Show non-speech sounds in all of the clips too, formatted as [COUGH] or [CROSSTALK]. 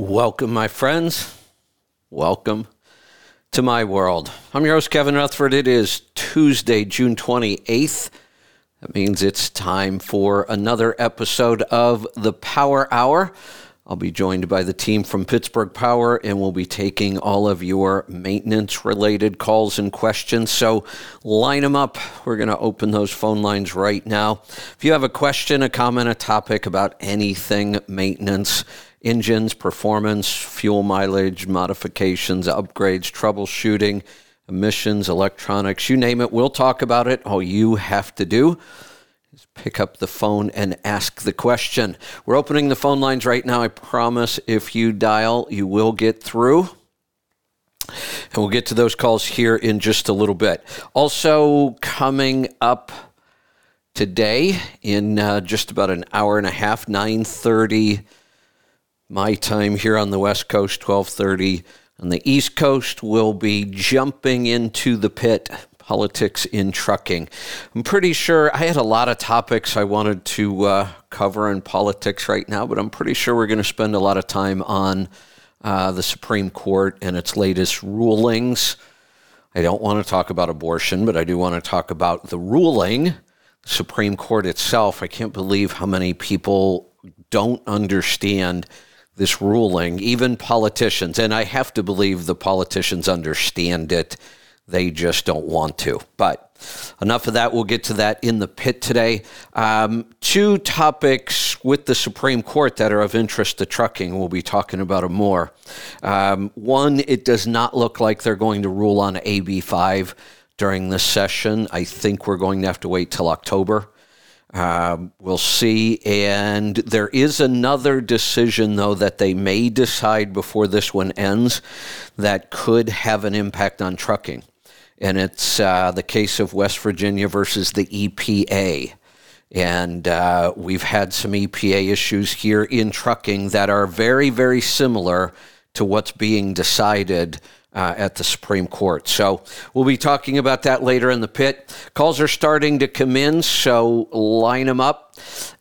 Welcome, my friends. Welcome to my world. I'm your host, Kevin Rutherford. It is Tuesday, June 28th. That means it's time for another episode of the Power Hour. I'll be joined by the team from Pittsburgh Power, and we'll be taking all of your maintenance related calls and questions. So line them up. We're going to open those phone lines right now. If you have a question, a comment, a topic about anything maintenance, engines, performance, fuel mileage, modifications, upgrades, troubleshooting, emissions, electronics, you name it, we'll talk about it. All you have to do is pick up the phone and ask the question. We're opening the phone lines right now. I promise if you dial, you will get through. And we'll get to those calls here in just a little bit. Also, coming up today in uh, just about an hour and a half, 930 my time here on the West Coast, 1230 on the East Coast. We'll be jumping into the pit politics in trucking. I'm pretty sure I had a lot of topics I wanted to uh, cover in politics right now, but I'm pretty sure we're going to spend a lot of time on uh, the Supreme Court and its latest rulings. I don't want to talk about abortion, but I do want to talk about the ruling, the Supreme Court itself. I can't believe how many people don't understand this ruling, even politicians, and I have to believe the politicians understand it. They just don't want to. But enough of that. We'll get to that in the pit today. Um, two topics with the Supreme Court that are of interest to trucking. We'll be talking about them more. Um, one, it does not look like they're going to rule on AB5 during this session. I think we're going to have to wait till October. Um, we'll see. And there is another decision, though, that they may decide before this one ends that could have an impact on trucking. And it's uh, the case of West Virginia versus the EPA. And uh, we've had some EPA issues here in trucking that are very, very similar to what's being decided uh, at the Supreme Court. So we'll be talking about that later in the pit. Calls are starting to come in, so line them up.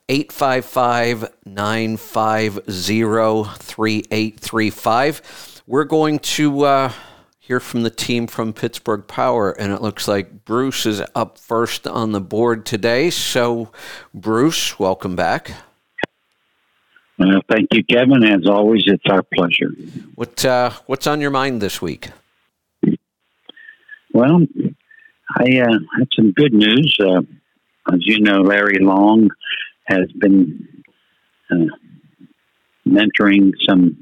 855 950 3835. We're going to uh, hear from the team from Pittsburgh Power, and it looks like Bruce is up first on the board today. So, Bruce, welcome back. Well, thank you, Kevin. As always, it's our pleasure. What uh, What's on your mind this week? Well, I uh, had some good news. Uh, as you know, Larry Long has been uh, mentoring some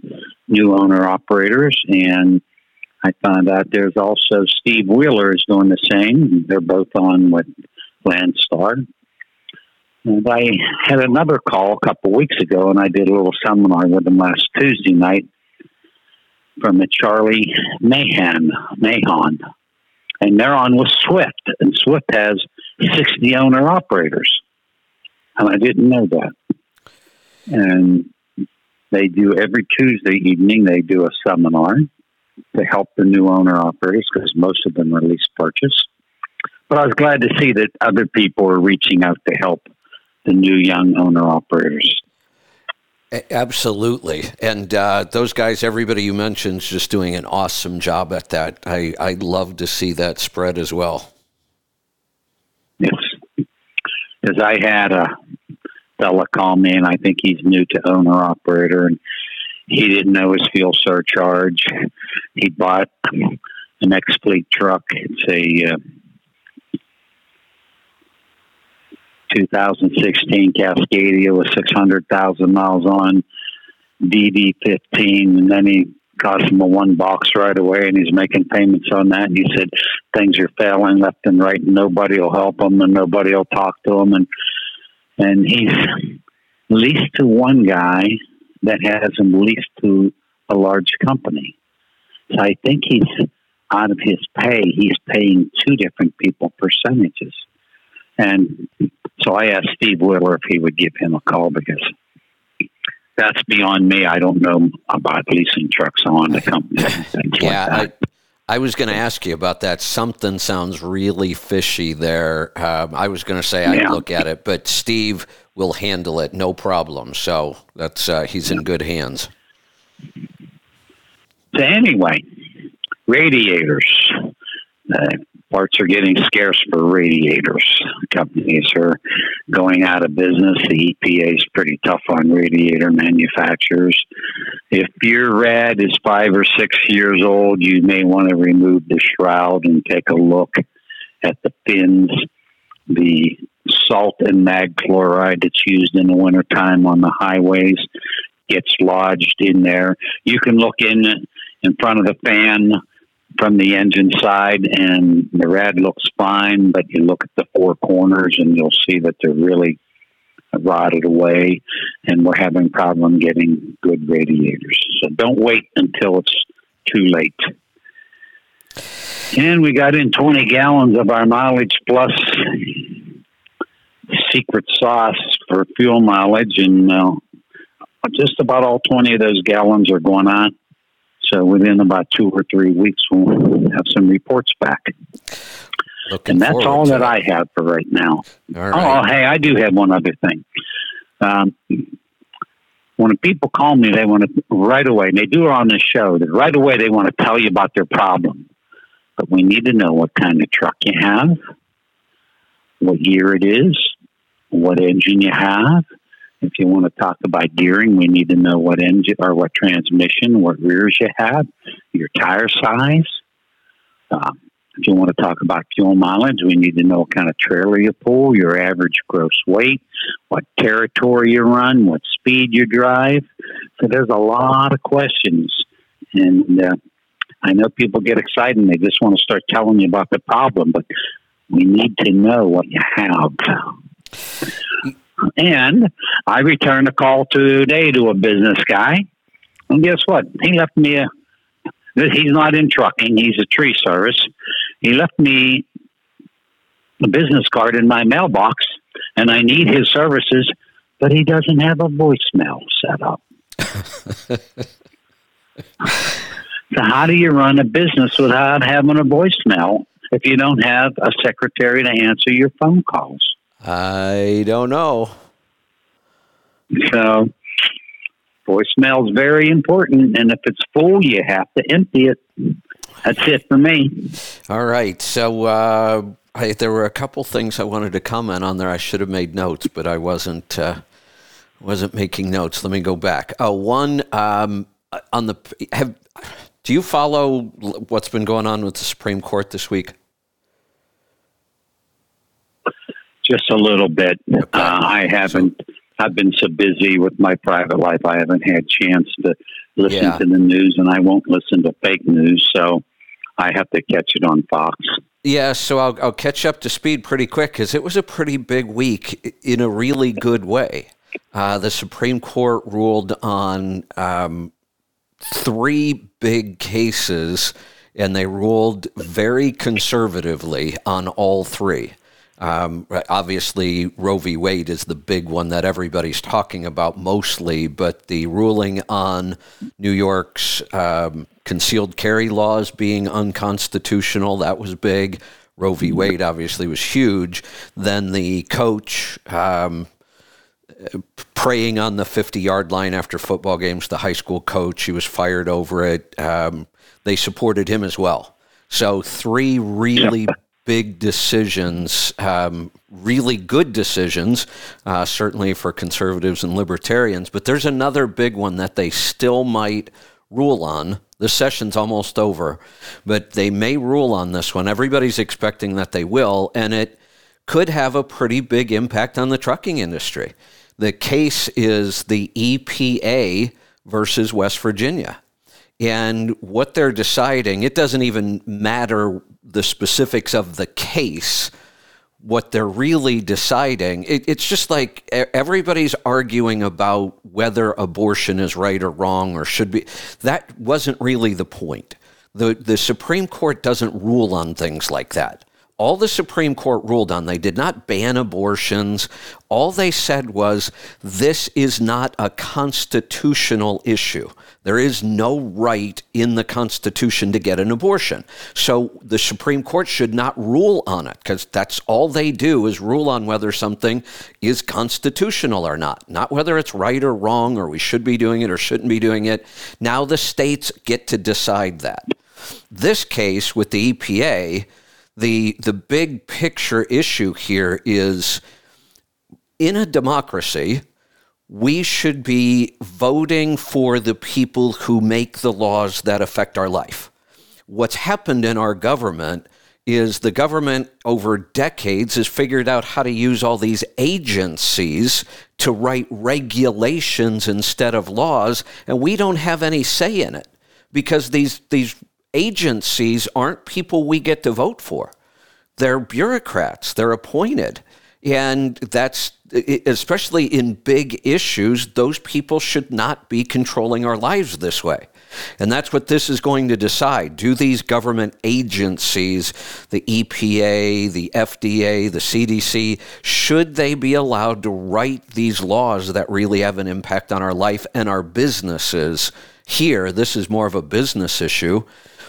new owner operators, and I found out there's also Steve Wheeler is doing the same. They're both on with Landstar. And I had another call a couple weeks ago, and I did a little seminar with them last Tuesday night from a Charlie Mahan, Mahon. And they're on with Swift, and Swift has 60 owner operators. And I didn't know that. And they do every Tuesday evening, they do a seminar to help the new owner operators because most of them are lease purchase. But I was glad to see that other people are reaching out to help the new young owner operators. Absolutely. And uh, those guys, everybody you mentioned, is just doing an awesome job at that. I, I'd love to see that spread as well. Yes. Because I had a fella call me, and I think he's new to owner operator, and he didn't know his fuel surcharge. He bought an ex fleet truck. It's a uh, 2016 Cascadia with 600,000 miles on DD15, and then he cost him a one box right away, and he's making payments on that. And he said things are failing left and right, and nobody will help him, and nobody will talk to him, and and he's leased to one guy that has him leased to a large company. So I think he's out of his pay, he's paying two different people percentages. And so I asked Steve Wheeler if he would give him a call because that's beyond me. I don't know about leasing trucks on the company. yeah, like I, I, was going to ask you about that. Something sounds really fishy there. Um, I was going to say I'd look at it, but Steve will handle it, no problem. So that's uh, he's in good hands. So anyway, radiators. Uh, parts are getting scarce for radiators. Companies are going out of business. The EPA is pretty tough on radiator manufacturers. If your rad is five or six years old, you may want to remove the shroud and take a look at the fins. The salt and mag chloride that's used in the wintertime on the highways gets lodged in there. You can look in in front of the fan from the engine side and the rad looks fine, but you look at the four corners and you'll see that they're really rotted away and we're having problem getting good radiators. So don't wait until it's too late. And we got in 20 gallons of our mileage plus secret sauce for fuel mileage and uh, just about all 20 of those gallons are going on so within about two or three weeks, we'll have some reports back. Looking and that's all that I have for right now. Right. Oh, hey, I do have one other thing. Um, when people call me, they want to right away, and they do it on this show, that right away they want to tell you about their problem. But we need to know what kind of truck you have, what year it is, what engine you have, if you want to talk about gearing, we need to know what engine or what transmission, what rears you have, your tire size. Um, if you want to talk about fuel mileage, we need to know what kind of trailer you pull, your average gross weight, what territory you run, what speed you drive. So there's a lot of questions. And uh, I know people get excited and they just want to start telling you about the problem, but we need to know what you have. And I returned a call today to a business guy. And guess what? He left me a, he's not in trucking, he's a tree service. He left me a business card in my mailbox, and I need his services, but he doesn't have a voicemail set up. [LAUGHS] so, how do you run a business without having a voicemail if you don't have a secretary to answer your phone calls? I don't know. So voicemail is very important, and if it's full, you have to empty it. That's it for me. All right. So uh, I, there were a couple things I wanted to comment on there. I should have made notes, but I wasn't uh, wasn't making notes. Let me go back. Uh, one um, on the have. Do you follow what's been going on with the Supreme Court this week? Just a little bit. Uh, I haven't. I've been so busy with my private life, I haven't had chance to listen yeah. to the news, and I won't listen to fake news. So I have to catch it on Fox. Yeah, so I'll, I'll catch up to speed pretty quick because it was a pretty big week in a really good way. Uh, the Supreme Court ruled on um, three big cases, and they ruled very conservatively on all three. Um, obviously, Roe v. Wade is the big one that everybody's talking about mostly, but the ruling on New York's um, concealed carry laws being unconstitutional, that was big. Roe v. Wade obviously was huge. Then the coach um, praying on the 50 yard line after football games, the high school coach, he was fired over it. Um, they supported him as well. So, three really big decisions, um, really good decisions, uh, certainly for conservatives and libertarians. But there's another big one that they still might rule on. The session's almost over, but they may rule on this one. Everybody's expecting that they will, and it could have a pretty big impact on the trucking industry. The case is the EPA versus West Virginia. And what they're deciding, it doesn't even matter the specifics of the case. What they're really deciding, it, it's just like everybody's arguing about whether abortion is right or wrong or should be. That wasn't really the point. The, the Supreme Court doesn't rule on things like that. All the Supreme Court ruled on, they did not ban abortions. All they said was this is not a constitutional issue. There is no right in the Constitution to get an abortion. So the Supreme Court should not rule on it because that's all they do is rule on whether something is constitutional or not, not whether it's right or wrong or we should be doing it or shouldn't be doing it. Now the states get to decide that. This case with the EPA, the the big picture issue here is in a democracy, we should be voting for the people who make the laws that affect our life. What's happened in our government is the government over decades has figured out how to use all these agencies to write regulations instead of laws, and we don't have any say in it because these these agencies aren't people we get to vote for. They're bureaucrats, they're appointed. And that's especially in big issues, those people should not be controlling our lives this way. And that's what this is going to decide. Do these government agencies, the EPA, the FDA, the CDC, should they be allowed to write these laws that really have an impact on our life and our businesses? Here, this is more of a business issue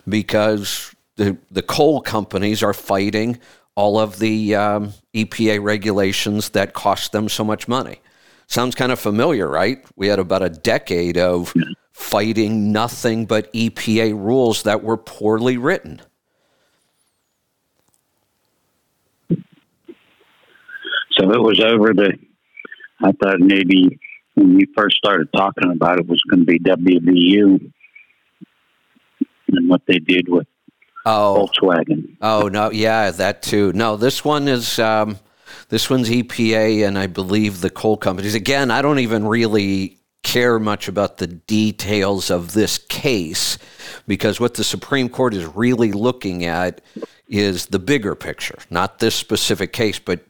because the, the coal companies are fighting all of the um, EPA regulations that cost them so much money. Sounds kind of familiar, right? We had about a decade of fighting nothing but EPA rules that were poorly written. So it was over the. I thought maybe when you first started talking about it was going to be WVU and what they did with oh. Volkswagen. Oh no, yeah, that too. No, this one is um, this one's EPA, and I believe the coal companies. Again, I don't even really care much about the details of this case because what the Supreme Court is really looking at is the bigger picture, not this specific case, but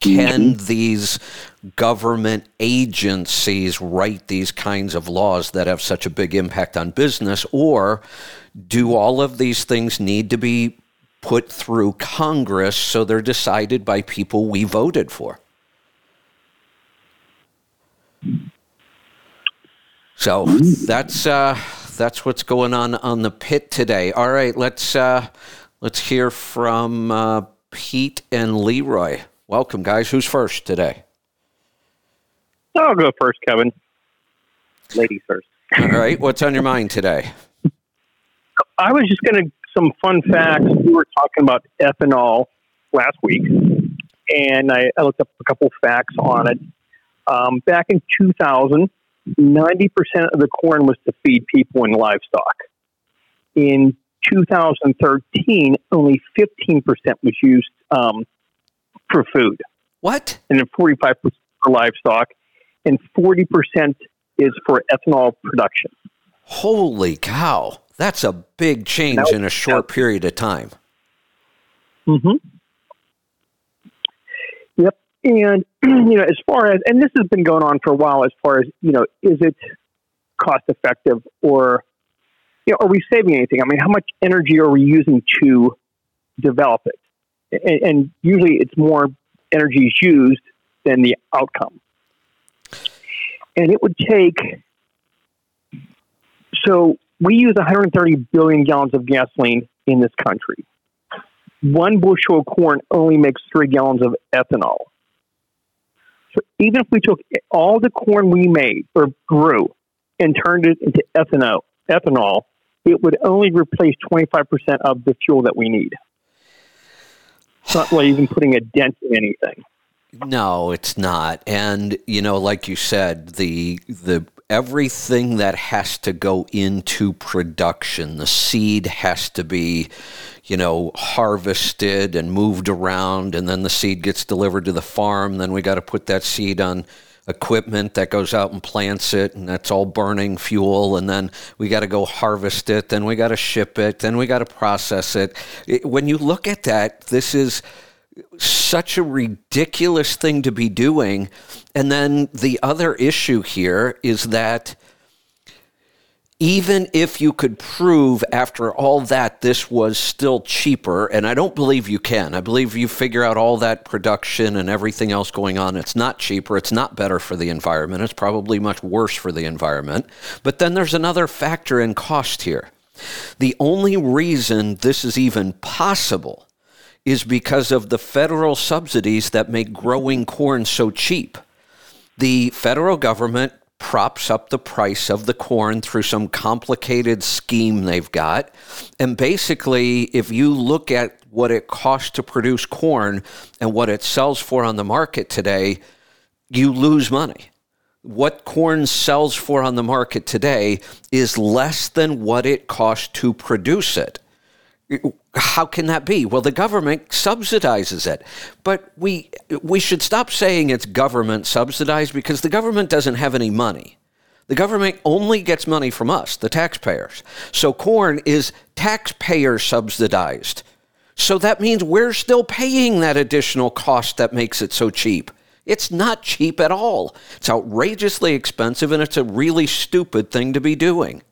can mm-hmm. these government agencies write these kinds of laws that have such a big impact on business? Or do all of these things need to be put through Congress so they're decided by people we voted for? So that's uh, that's what's going on on the pit today. All right, let's uh, let's hear from uh, Pete and Leroy. Welcome, guys. Who's first today? I'll go first, Kevin. Ladies first. All right. What's on your mind today? I was just going to some fun facts. We were talking about ethanol last week, and I, I looked up a couple facts on it. Um, back in 2000, 90% of the corn was to feed people and livestock. In 2013, only 15% was used um, for food. What? And then 45% for livestock, and 40% is for ethanol production. Holy cow. That's a big change was, in a short period of time. Mm-hmm. Yep. And, [CLEARS THROAT] you know, as far as, and this has been going on for a while, as far as, you know, is it cost effective or, you know, are we saving anything? I mean, how much energy are we using to develop it? And, and usually it's more energy is used than the outcome. And it would take, so we use 130 billion gallons of gasoline in this country. One bushel of corn only makes three gallons of ethanol. So even if we took all the corn we made or grew and turned it into ethanol, ethanol, it would only replace 25% of the fuel that we need. It's not like even putting a dent in anything. No, it's not. And you know, like you said, the the everything that has to go into production. The seed has to be, you know, harvested and moved around, and then the seed gets delivered to the farm. Then we got to put that seed on equipment that goes out and plants it, and that's all burning fuel. And then we got to go harvest it. Then we got to ship it. Then we got to process it. it. When you look at that, this is such a ridiculous thing to be doing. And then the other issue here is that even if you could prove after all that this was still cheaper, and I don't believe you can, I believe you figure out all that production and everything else going on, it's not cheaper, it's not better for the environment, it's probably much worse for the environment. But then there's another factor in cost here. The only reason this is even possible is because of the federal subsidies that make growing corn so cheap. The federal government props up the price of the corn through some complicated scheme they've got. And basically, if you look at what it costs to produce corn and what it sells for on the market today, you lose money. What corn sells for on the market today is less than what it costs to produce it. How can that be? Well, the government subsidizes it. But we, we should stop saying it's government subsidized because the government doesn't have any money. The government only gets money from us, the taxpayers. So corn is taxpayer subsidized. So that means we're still paying that additional cost that makes it so cheap. It's not cheap at all. It's outrageously expensive and it's a really stupid thing to be doing.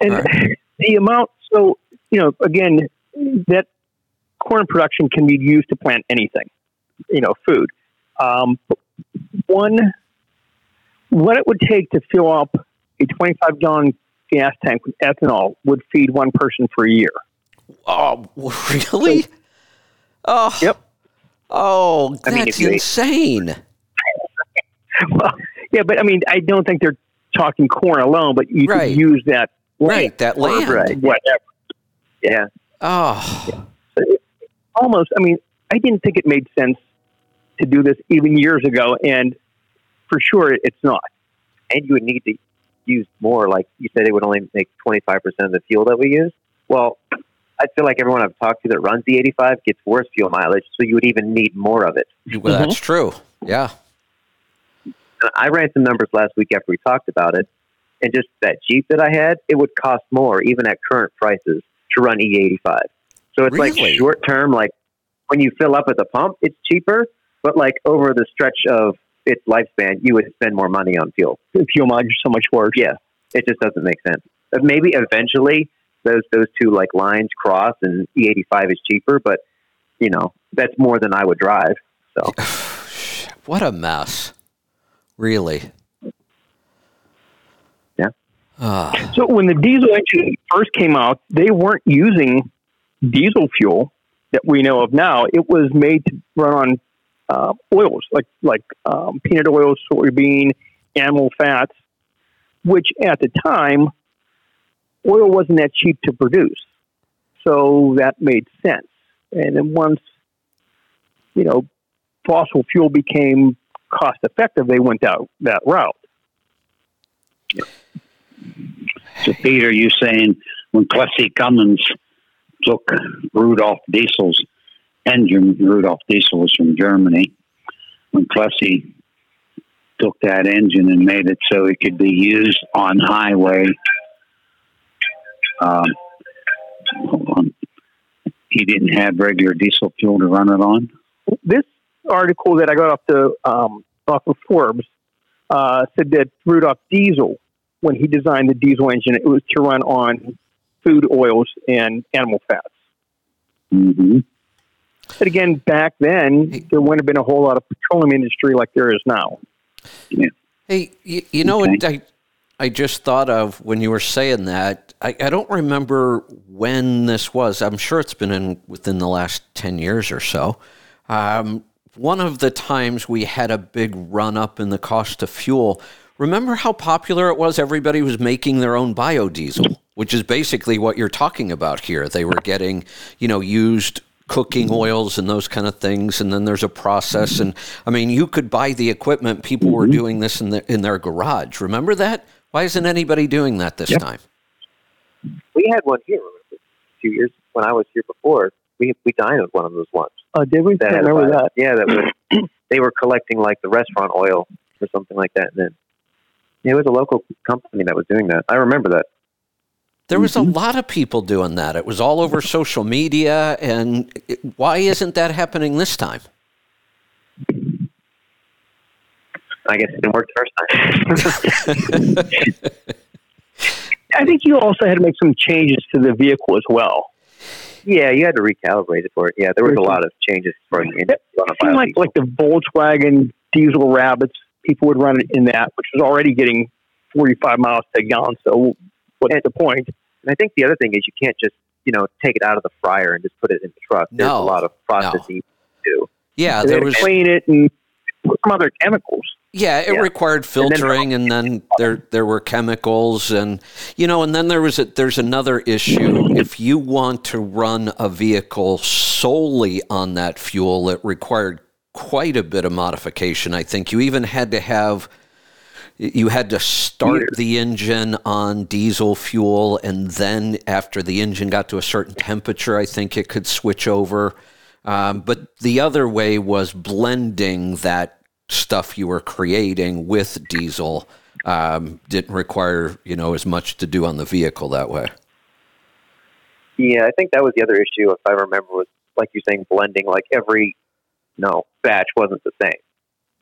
And right. [LAUGHS] the amount, so, you know, again, that corn production can be used to plant anything, you know, food. Um, one, what it would take to fill up a 25 gallon gas tank with ethanol would feed one person for a year. Oh, [LAUGHS] really? Oh, yep. Oh, that's I mean, insane. [LAUGHS] well, yeah, but I mean, I don't think they're talking corn alone, but you right. could use that Right, that land. Right. Whatever. Yeah. Oh. Yeah. Almost, I mean, I didn't think it made sense to do this even years ago, and for sure it's not. And you would need to use more, like you said, it would only make 25% of the fuel that we use. Well, I feel like everyone I've talked to that runs the 85 gets worse fuel mileage, so you would even need more of it. Well, that's mm-hmm. true. Yeah. I ran some numbers last week after we talked about it, and just that Jeep that I had, it would cost more, even at current prices, to run E85. So it's really? like short term, like when you fill up at the pump, it's cheaper, but like over the stretch of its lifespan, you would spend more money on fuel. The fuel mileage is so much worse. Yeah, it just doesn't make sense. Maybe eventually those those two like lines cross and E85 is cheaper, but you know that's more than I would drive. So, [SIGHS] what a mess, really. Ah. So when the diesel engine first came out, they weren't using diesel fuel that we know of now. It was made to run on uh, oils like like um, peanut oil, soybean, animal fats, which at the time oil wasn't that cheap to produce. So that made sense. And then once you know fossil fuel became cost effective, they went that that route. So, Peter, you saying when Clessie Cummins took Rudolf Diesel's engine, Rudolf Diesel was from Germany, when Plessy took that engine and made it so it could be used on highway. Um, hold on. He didn't have regular diesel fuel to run it on. This article that I got off the um, off of Forbes uh, said that Rudolf Diesel when he designed the diesel engine, it was to run on food oils and animal fats. Mm-hmm. But again, back then, there wouldn't have been a whole lot of petroleum industry like there is now. Yeah. Hey, you, you know okay. what I, I just thought of when you were saying that? I, I don't remember when this was. I'm sure it's been in within the last 10 years or so. Um, one of the times we had a big run up in the cost of fuel Remember how popular it was? Everybody was making their own biodiesel, which is basically what you're talking about here. They were getting, you know, used cooking oils and those kind of things and then there's a process and I mean you could buy the equipment people were mm-hmm. doing this in the, in their garage remember that why isn't anybody doing that this yep. time we had one here a few years when I was here before we we dined with one of those ones oh did we that remember that yeah that was they were collecting like the restaurant oil or something like that and then it was a local company that was doing that. I remember that. There was a mm-hmm. lot of people doing that. It was all over social media. And it, why isn't that happening this time? I guess it didn't work the first time. [LAUGHS] I think you also had to make some changes to the vehicle as well. yeah, you had to recalibrate it for it. Yeah, there was a lot of changes for the engine It seemed like like the Volkswagen diesel rabbits, people would run it in that, which was already getting 45 miles to a gallon. So what's And- the point? And I think the other thing is you can't just you know take it out of the fryer and just put it in the truck. There's a lot of processing to do. Yeah, they there was. clean it and put some other chemicals. Yeah, it Yeah. required filtering, and then there there were chemicals, and you know, and then there was a, there's another issue. If you want to run a vehicle solely on that fuel, it required quite a bit of modification. I think you even had to have you had to start the engine on diesel fuel, and then after the engine got to a certain temperature, I think it could switch over. Um, but the other way was blending that stuff you were creating with diesel. Um, didn't require you know as much to do on the vehicle that way. Yeah, I think that was the other issue, if I remember, was like you're saying, blending. Like every no batch wasn't the same,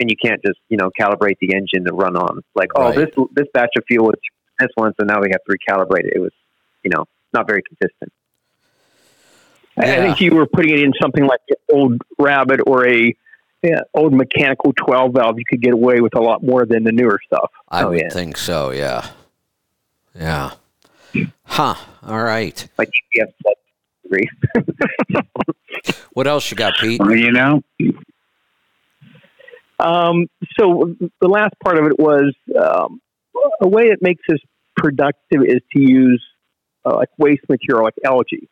and you can't just you know calibrate the engine to run on. Like, oh, Right. this this batch of fuel was this one, so now we have to recalibrate it. It was you know not very consistent. I- I think you were putting it in something like an old Rabbit or a yeah, old mechanical 12 valve. You could get away with a lot more than the newer stuff. I Oh, would yeah. think so. Yeah. Yeah. Huh. All right. Like GPS plus degree. [LAUGHS] What else you got, Pete? Well, you know, Um, so the last part of it was um, a way it makes us productive is to use uh, like waste material like algae.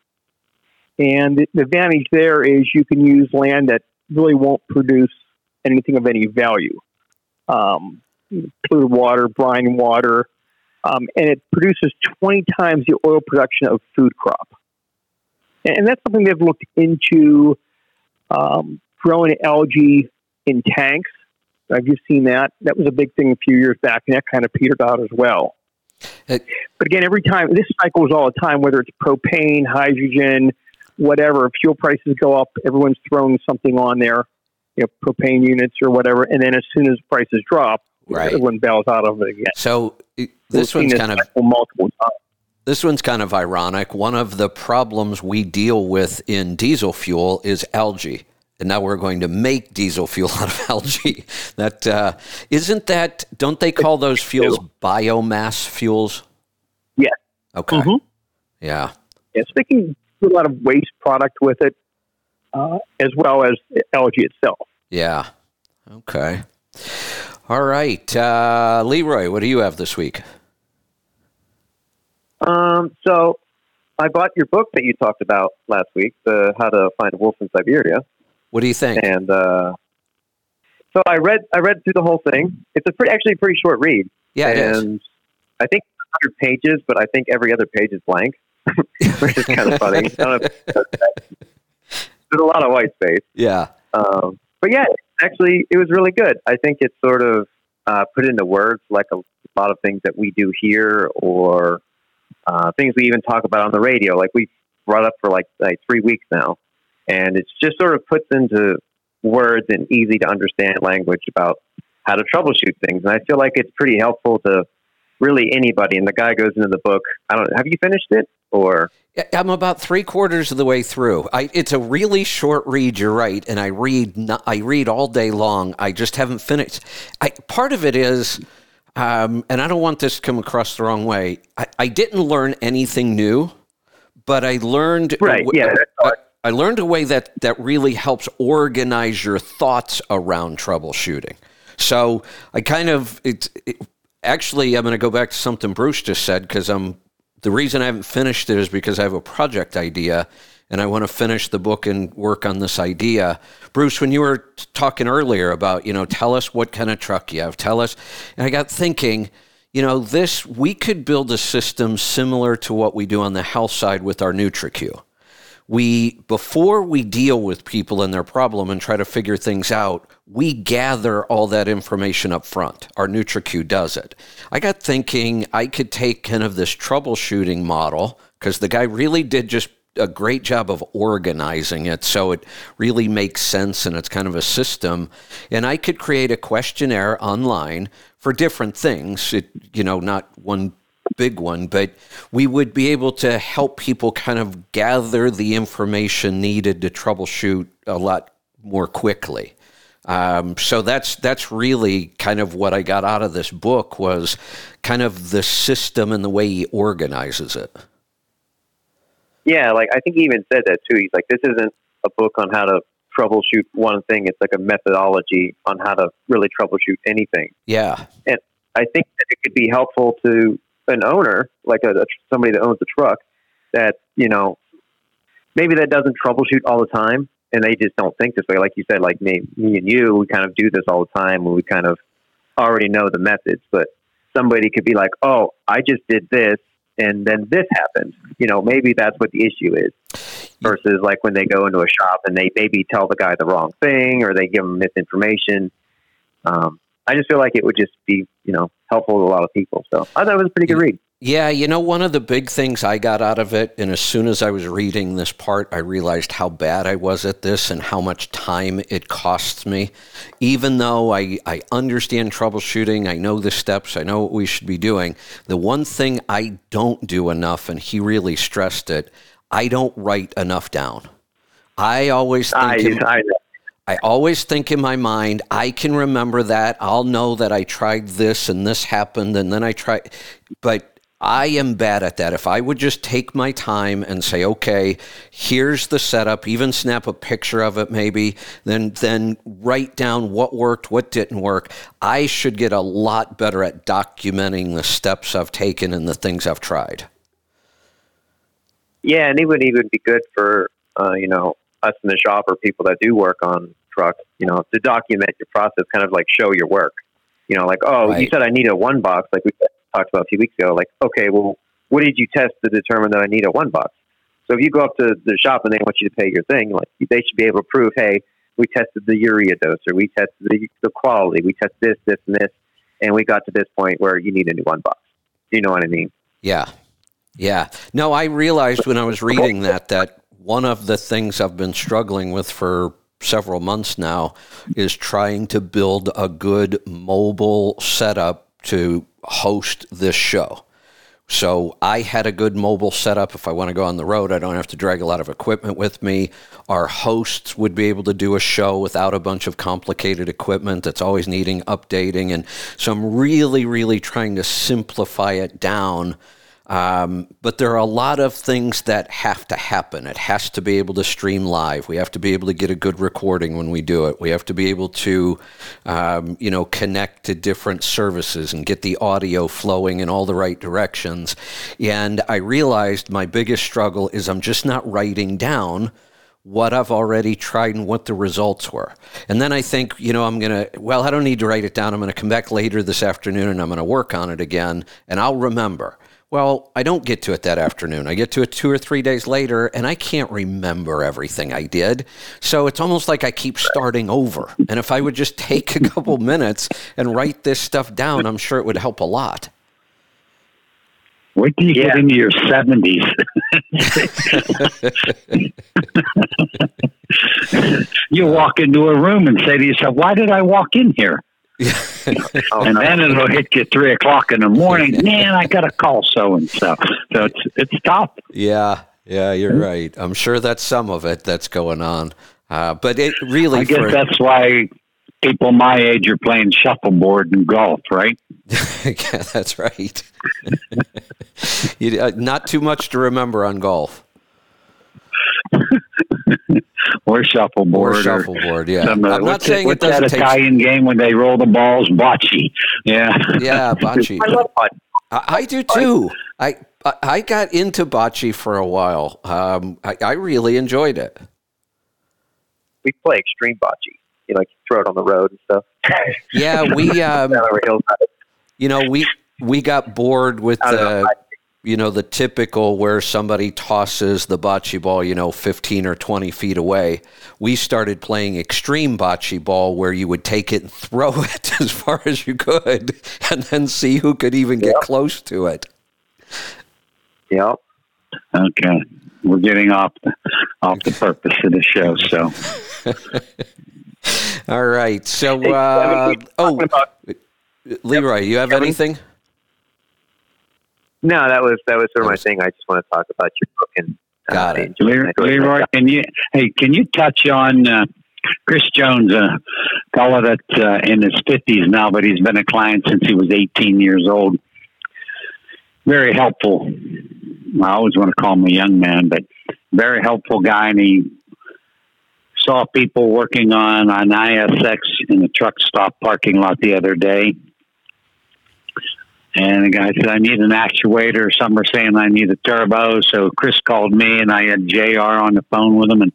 And the, the advantage there is you can use land that really won't produce anything of any value. Um, polluted water, brine water, um, and it produces 20 times the oil production of food crop. And, and that's something they've looked into um, growing algae in tanks. Have you seen that? That was a big thing a few years back, and that kind of petered out as well. It- but again, every time this cycles all the time, whether it's propane, hydrogen, whatever, fuel prices go up, everyone's throwing something on there, you know, propane units or whatever, and then as soon as prices drop, Right. everyone bails out of it again. So We've this one's kind of multiple times. This one's kind of ironic. One of the problems we deal with in diesel fuel is algae. And now we're going to make diesel fuel [LAUGHS] out of algae. That uh, isn't that? Don't they call those fuels biomass fuels? Yeah. Okay. Mhm. Yeah. Yeah, so they can do a lot of waste product with it, uh, as well as algae itself. Yeah. Okay. All right, uh, Leroy. What do you have this week? Um, so I bought your book that you talked about last week, the How to Find a Wolf in Siberia, What do you think? and uh, so I read I read through the whole thing. It's a pretty actually a pretty short read, Yeah, it is. and I think 100 pages, but I think every other page is blank, [LAUGHS] which is kind of funny. I don't know if There's a lot of white space. Yeah. Um, but yeah, actually, it was really good. I think it sort of uh, put into words like a lot of things that we do here, or uh, things we even talk about on the radio. Like we brought up for like like three weeks now, and it's just sort of puts into words and easy to understand language about how to troubleshoot things. And I feel like it's pretty helpful to really anybody. And the guy goes into the book. I don't. Have you finished it or? I'm about three quarters of the way through. I, it's a really short read. You're right, and I read. I read all day long. I just haven't finished. I, part of it is, um, and I don't want this to come across the wrong way. I, I didn't learn anything new, but I learned. Right, yeah, I, I learned a way that that really helps organize your thoughts around troubleshooting. So I kind of it's it, actually I'm going to go back to something Bruce just said because I'm the reason I haven't finished it is because I have a project idea and I want to finish the book and work on this idea. Bruce, when you were talking earlier about, you know, tell us what kind of truck you have, tell us, and I got thinking, you know, this, we could build a system similar to what we do on the health side with our NutriQ. We before we deal with people and their problem and try to figure things out we gather all that information up front. Our nutriq does it. I got thinking i could take kind of this troubleshooting model because the guy really did just a great job of organizing it so it really makes sense and it's kind of a system. And I could create a questionnaire online for different things. It, you know, not one big one, but we would be able to help people kind of gather the information needed to troubleshoot a lot more quickly. Um, so that's that's really kind of what I got out of this book was kind of the system and the way he organizes it. Yeah, like I think he even said that too. He's like, this isn't a book on how to troubleshoot one thing. It's like a methodology on how to really troubleshoot anything. Yeah, and I think that it could be helpful to an owner, like a, a somebody that owns a truck, that you know maybe that doesn't troubleshoot all the time, and they just don't think this way. Like you said, like me, me and you, we kind of do this all the time, and we kind of already know the methods. But somebody could be like, "Oh, I just did this, and then this happens. You know, maybe that's what the issue is. Versus like when they go into a shop and they maybe tell the guy the wrong thing or they give him misinformation. Um, I just feel like it would just be, you know, helpful to a lot of people. So I thought it was a pretty good read. Yeah, you know, one of the big things I got out of it, and as soon as I was reading this part, I realized how bad I was at this and how much time it costs me. Even though I, I understand troubleshooting, I know the steps, I know what we should be doing, the one thing I don't do enough, and he really stressed it, I don't write enough down. I always think. I, in, I, I always think in my mind, I can remember that. I'll know that I tried this and this happened, and then I tried. But I am bad at that. If I would just take my time and say, okay, here's the setup, even snap a picture of it maybe, then then write down what worked, what didn't work, I should get a lot better at documenting the steps I've taken and the things I've tried. Yeah, and it would even be good for uh, you know us in the shop or people that do work on trucks, you know, to document your process, kind of like show your work. You know, like oh, right. you said I need a one box, like we talked about a few weeks ago. Like, okay, well, what did you test to determine that I need a one box? So if you go up to the shop and they want you to pay your thing, like they should be able to prove, hey, we tested the urea dose or we tested the, the quality, we tested this, this, and this, and we got to this point where you need a new one box. Do you know what I mean? Yeah, yeah. No, I realized when I was reading that that one of the things I've been struggling with for several months now is trying to build a good mobile setup to host this show. So I had a good mobile setup. If I want to go on the road, I don't have to drag a lot of equipment with me. Our hosts would be able to do a show without a bunch of complicated equipment that's always needing updating. And so I'm really, really trying to simplify it down um, but there are a lot of things that have to happen. It has to be able to stream live. We have to be able to get a good recording when we do it. We have to be able to, um, you know, connect to different services and get the audio flowing in all the right directions. And I realized my biggest struggle is I'm just not writing down what I've already tried and what the results were. And then I think, you know, I'm going to, well, I don't need to write it down. I'm going to come back later this afternoon and I'm going to work on it again and I'll remember. Well, I don't get to it that afternoon. I get to it two or three days later, and I can't remember everything I did. So it's almost like I keep starting over. And if I would just [LAUGHS] take a couple minutes and write this stuff down, I'm sure it would help a lot. Wait till you yeah. get into your 70s. [LAUGHS] [LAUGHS] you walk into a room and say to yourself, Why did I walk in here? And then it'll hit you three o'clock in the morning. [LAUGHS] Man, I got to call so and so. So it's it's tough. Yeah, yeah, you're mm-hmm. right. I'm sure that's some of it that's going on. Uh, but it really, I guess for, that's why people my age are playing shuffleboard and golf, right? [LAUGHS] yeah, that's right. [LAUGHS] you, uh, not too much to remember on golf. Or shuffleboard. Or shuffleboard, yeah. Some, uh, I'm not saying it doesn't that take... Italian game when they roll the balls? Bocce. Yeah. Yeah, [LAUGHS] bocce. I love bocce. I, I do too. I I got into bocce for a while. Um, I, I really enjoyed it. We play extreme bocce. You know, like throw it on the road and stuff. Yeah, we. [LAUGHS] Um, you know, we we got bored with the you know, the typical where somebody tosses the bocce ball, you know, 15 or 20 feet away. We started playing extreme bocce ball where you would take it and [LAUGHS] throw it as far as you could [LAUGHS] and then see who could even get yep. close to it. Yep. Okay. we're getting off the, off the purpose of the show. So, [LAUGHS] all right. So, uh, oh, Leroy, you have anything? No, that was that was sort of my thing. I just want to talk about your book and uh, got it. Leroy, Leroy, can you hey can you touch on uh, Chris Jones, a fellow that uh, in his fifties now, but he's been a client since he was eighteen years old. Very helpful. I always want to call him a young man, but very helpful guy, and he saw people working on an ISX in the truck stop parking lot the other day and the guy said, I need an actuator. Some are saying I need a turbo. So Chris called me and I had JR on the phone with him and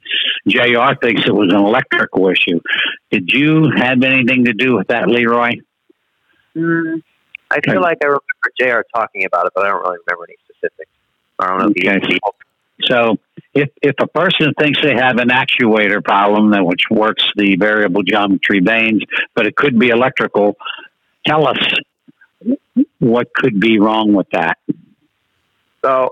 JR thinks it was an electrical issue. Did you have anything to do with that, Leroy? Mm, I feel like I remember JR talking about it, but I don't really remember any specifics. I don't know. Okay. So if, if a person thinks they have an actuator problem that which works the variable geometry vanes, but it could be electrical, tell us what could be wrong with that? So,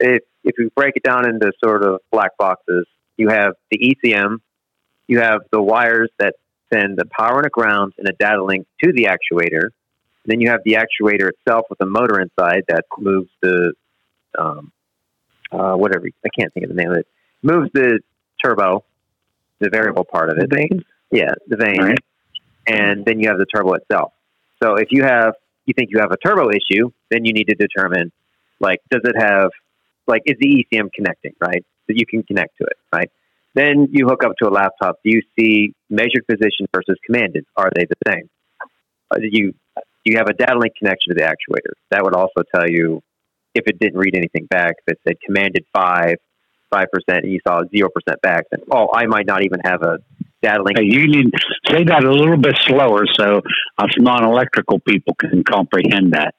if if we break it down into sort of black boxes, you have the ECM, you have the wires that send the power and a ground and a data link to the actuator. Then you have the actuator itself with a motor inside that moves the um, uh, whatever I can't think of the name of it. Moves the turbo, the variable part of it. The vanes. Yeah, the vane. Right. And then you have the turbo itself. So if you have you think you have a turbo issue, then you need to determine like does it have like is the ECM connecting, right? So you can connect to it, right? Then you hook up to a laptop. Do you see measured position versus commanded? Are they the same? Uh, do you you have a data link connection to the actuator? That would also tell you if it didn't read anything back. It said commanded five, five percent, and you saw zero percent back, then oh, I might not even have a data link. Hey, you need say that a little bit slower so us non-electrical people can comprehend that.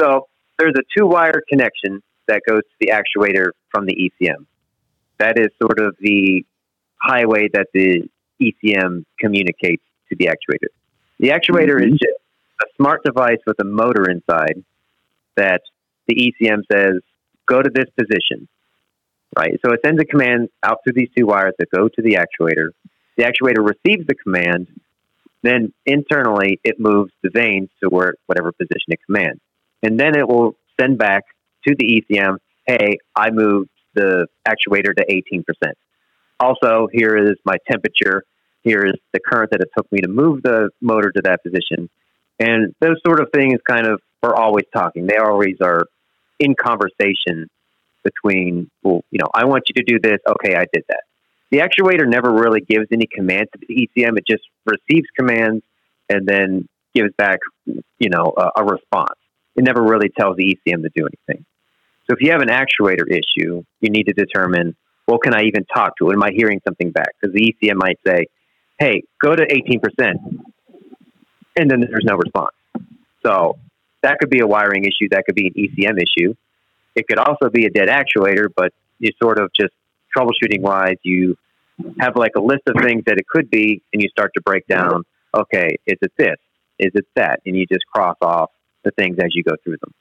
So there's a two-wire connection that goes to the actuator from the ECM. That is sort of the highway that the ECM communicates to the actuator. The actuator mm-hmm. is just a smart device with a motor inside that the ECM says, go to this position right? So it sends a command out through these two wires that go to the actuator. The actuator receives the command, then internally it moves the vanes to where whatever position it commands, and then it will send back to the ECM, "Hey, I moved the actuator to 18%. Also, here is my temperature. Here is the current that it took me to move the motor to that position." And those sort of things kind of are always talking. They always are in conversation between, well, you know, I want you to do this. Okay, I did that. The actuator never really gives any command to the ECM. It just receives commands and then gives back, you know, a, a response. It never really tells the ECM to do anything. So if you have an actuator issue, you need to determine, well, can I even talk to it? Am I hearing something back? Because the ECM might say, hey, go to 18%. And then there's no response. So that could be a wiring issue. That could be an ECM issue. It could also be a dead actuator, but you sort of just troubleshooting wise, you have like a list of things that it could be, and you start to break down. Okay, is it this? Is it that? And you just cross off the things as you go through them.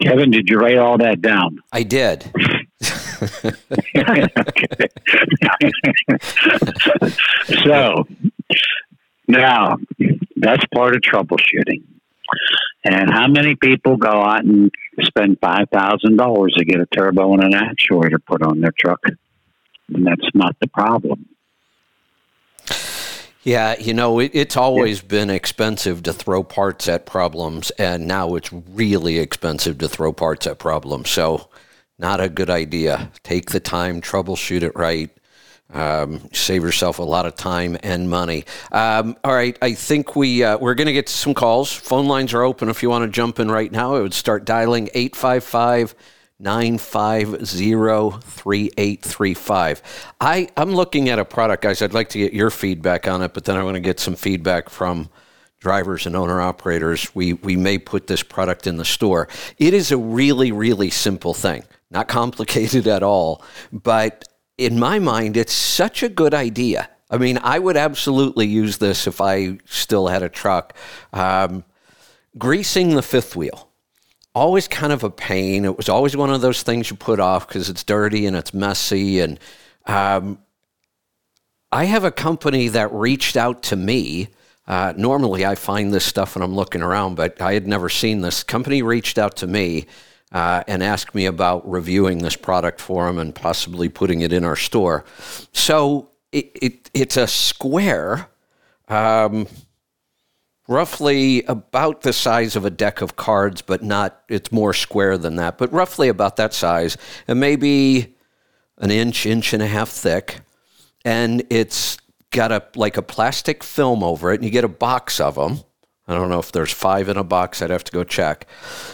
Kevin, did you write all that down? I did. [LAUGHS] so now that's part of troubleshooting. And how many people go out and spend five thousand dollars to get a turbo and an actuator put on their truck? And that's not the problem. Yeah, you know, it, it's always yeah. been expensive to throw parts at problems, and now it's really expensive to throw parts at problems. So, not a good idea. Take the time, troubleshoot it right, um, save yourself a lot of time and money. Um, all right, I think we uh, we're going to get some calls. Phone lines are open if you want to jump in right now. I would start dialing 855 950 3835. I'm looking at a product, guys. I'd like to get your feedback on it, but then I want to get some feedback from drivers and owner operators. We, we may put this product in the store. It is a really, really simple thing, not complicated at all, but in my mind, it's such a good idea. I mean, I would absolutely use this if I still had a truck. Um, greasing the fifth wheel. always kind of a pain. It was always one of those things you put off because it's dirty and it's messy. And um, I have a company that reached out to me. Uh, normally, I find this stuff when I'm looking around, but I had never seen this. Company reached out to me uh, and asked me about reviewing this product for them and possibly putting it in our store. So it, it it's a square. Um, roughly about the size of a deck of cards, but not, it's more square than that, but roughly about that size, and maybe an inch, inch and a half thick. And it's got a like a plastic film over it, and you get a box of them. I don't know if there's five in a box. I'd have to go check.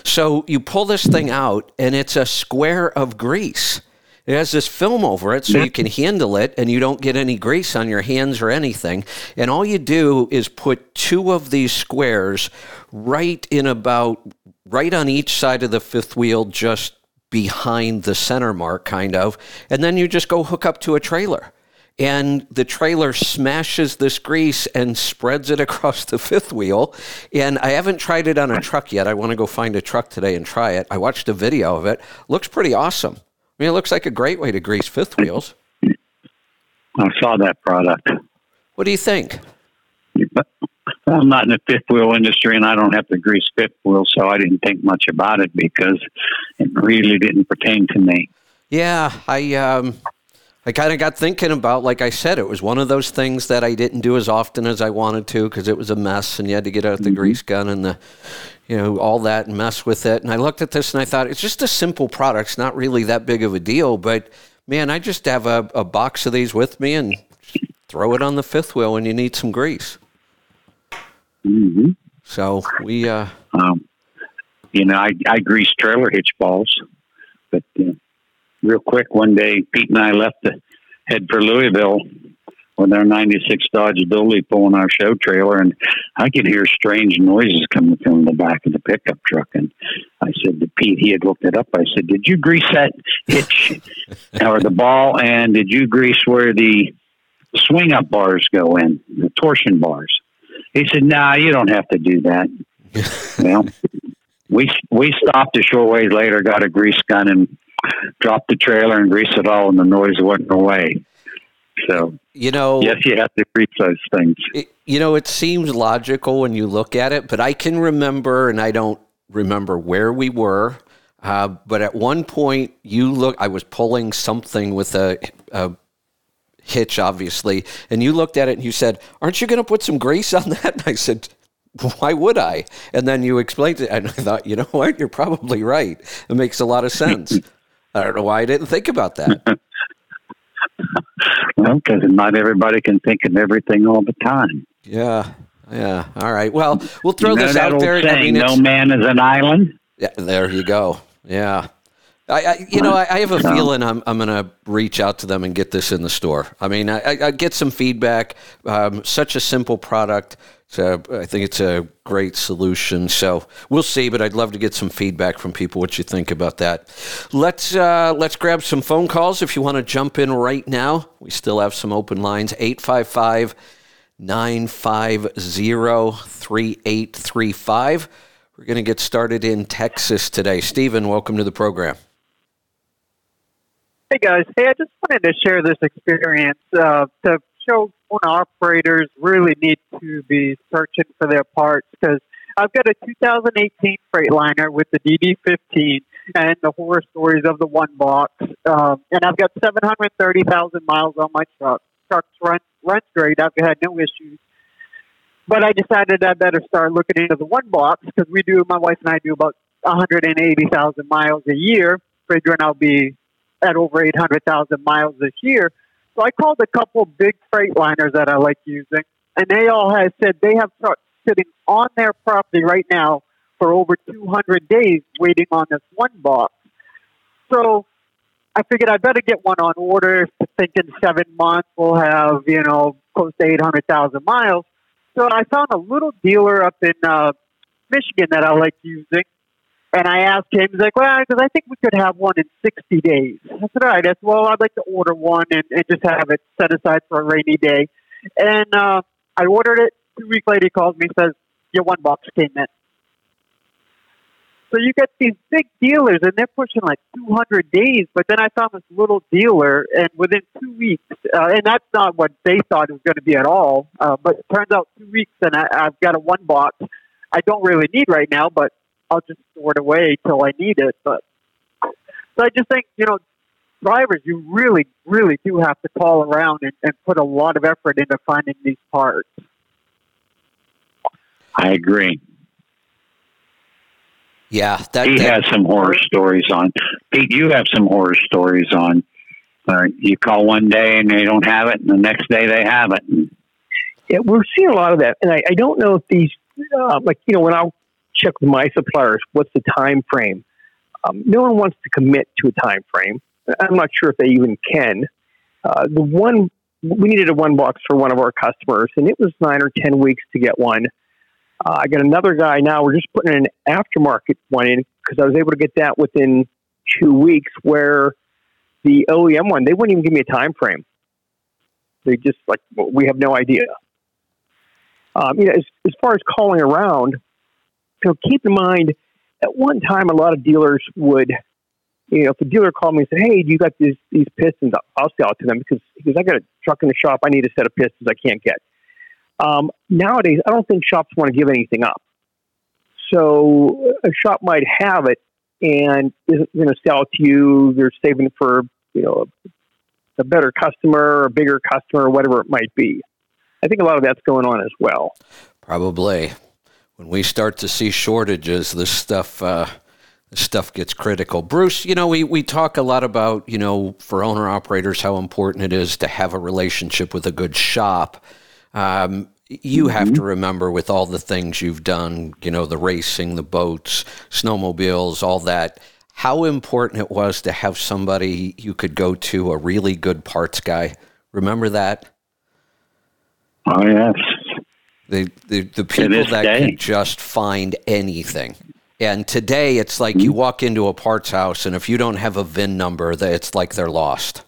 So you pull this thing out, and it's a square of grease. It has this film over it so you can handle it and you don't get any grease on your hands or anything. And all you do is put two of these squares right in about, right on each side of the fifth wheel, just behind the center mark, kind of. And then you just go hook up to a trailer. And the trailer smashes this grease and spreads it across the fifth wheel. And I haven't tried it on a truck yet. I want to go find a truck today and try it. I watched a video of it. Looks pretty awesome. I mean, it looks like a great way to grease fifth wheels. I saw that product. What do you think? I'm not in the fifth wheel industry and I don't have to grease fifth wheels, so I didn't think much about it because it really didn't pertain to me. Yeah, I um, I kind of got thinking about, like I said, it was one of those things that I didn't do as often as I wanted to because it was a mess and you had to get out the mm-hmm. grease gun and the, you know, all that and mess with it. And I looked at this and I thought, it's just a simple product. It's not really that big of a deal. But man, I just have a, a box of these with me and throw it on the fifth wheel when you need some grease. Mm-hmm. So we, uh, um, you know, I, I grease trailer hitch balls, but uh, real quick one day, Pete and I left to head for Louisville with our 96 Dodge Dually pulling our show trailer, and I could hear strange noises coming from the back of the pickup truck. And I said to Pete, he had looked it up. I said, Did you grease that hitch [LAUGHS] or the ball? And did you grease where the swing up bars go in, the torsion bars? He said, Nah, you don't have to do that. [LAUGHS] well, we we stopped a short ways later, got a grease gun, and drop the trailer and grease it all, and the noise went away. So you know, yes, you have to grease those things. It, you know, it seems logical when you look at it, but I can remember, and I don't remember where we were. Uh, but at one point, you look. I was pulling something with a, a hitch, obviously, and you looked at it and you said, "Aren't you going to put some grease on that?" [LAUGHS] And I said, why would I? And then you explained it, and I thought, you know what? You're probably right. It makes a lot of sense. [LAUGHS] I don't know why I didn't think about that. [LAUGHS] well, because not everybody can think of everything all the time. Yeah, yeah. All right. Well, we'll throw you know this out there. Saying, I mean, no man is an island. Yeah, there you go. Yeah. I, I you know, I, I have a feeling I'm, I'm going to reach out to them and get this in the store. I mean, I, I get some feedback. Um, such a simple product. So I think it's a great solution. So we'll see, but I'd love to get some feedback from people what you think about that. Let's uh, let's grab some phone calls if you want to jump in right now. We still have some open lines 855 950 3835. We're going to get started in Texas today. Stephen, welcome to the program. Hey guys, hey, I just wanted to share this experience uh, to show owner operators really need to be searching for their parts because I've got a 2018 Freightliner with the DD15 and the horror stories of the one box, um, and I've got 730,000 miles on my truck. Truck's run runs great. I've had no issues. But I decided I better start looking into the one box because we do, my wife and I do about 180,000 miles a year, figuring I'll be at over 800,000 miles this year. So I called a couple big Freightliners that I like using, and they all have said they have trucks sitting on their property right now for over 200 days waiting on this one box. So I figured I better get one on order. Thinking seven months we'll have you know close to 800,000 miles. So I found a little dealer up in uh, Michigan that I like using, and I asked him, he's like, well, because I think we could have one in 60 days. I said, all right. I said, well, I'd like to order one and, and just have it set aside for a rainy day. And uh, I ordered it. Two weeks later, he calls me and says, your one box came in. So you get these big dealers, and they're pushing like 200 days. But then I found this little dealer, and within two weeks, uh, and that's not what they thought it was going to be at all. Uh, but it turns out two weeks, and I, I've got a one box. I don't really need right now, but I'll just store it away till I need it. But so I just think you know, drivers, you really, really do have to call around and, and put a lot of effort into finding these parts. I agree. Yeah, that, Pete that has some horror stories on. Pete, you have some horror stories on. Uh, you call one day and they don't have it, and the next day they have it. Yeah, we're seeing a lot of that, and I, I don't know if these, uh, like you know, when I check with my suppliers, what's the time frame? Um, no one wants to commit to a time frame. I'm not sure if they even can. Uh, the one we needed a one box for one of our customers, and it was nine or ten weeks to get one. Uh, I got another guy now. We're just putting an aftermarket one in because I was able to get that within two weeks. Where the OEM one, they wouldn't even give me a time frame. They just like we have no idea. Um, you know, as, as far as calling around, you know, keep in mind at one time a lot of dealers would, you know, if a dealer called me and said, "Hey, do you got these these pistons?" I'll sell it to them because because I got a truck in the shop. I need a set of pistons I can't get. Um, nowadays, I don't think shops want to give anything up. So a shop might have it and isn't going to sell it to you. They're saving it for you know a, a better customer, a bigger customer, whatever it might be. I think a lot of that's going on as well. probably when we start to see shortages, this stuff. Uh, this stuff gets critical. Bruce, you know, we, we talk a lot about, you know, for owner operators, how important it is to have a relationship with a good shop. Um, you have to remember with all the things you've done, you know, the racing, the boats, snowmobiles, all that, how important it was to have somebody you could go to, a really good parts guy. Remember that? Oh yes, The, the, the people that day. could just find anything. And today it's like you hmm? walk into a parts house, and if you don't have a VIN number, that it's like they're lost.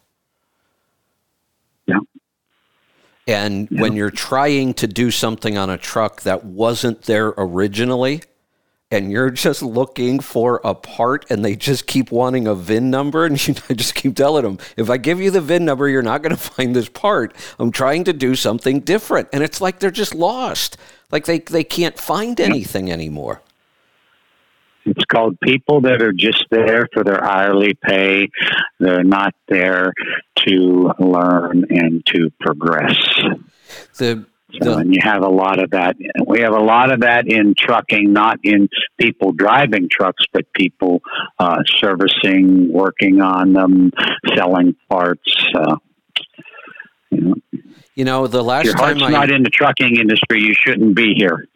Yeah. And when you're trying to do something on a truck that wasn't there originally, and you're just looking for a part and they just keep wanting a VIN number, and [LAUGHS] you, I just keep telling them, if I give you the VIN number, you're not going [LAUGHS] to find this part. I'm trying to do something different. And it's like they're just lost. Like they, they can't find anything anymore. it's called people that are just there for their hourly pay. They're not there to learn and to progress. The, So, the, and you have a lot of that. We have a lot of that in trucking, not in people driving trucks, but people uh, servicing, working on them, selling parts. Uh, you know, you know, the last your time heart's I. not in the trucking industry, you shouldn't be here.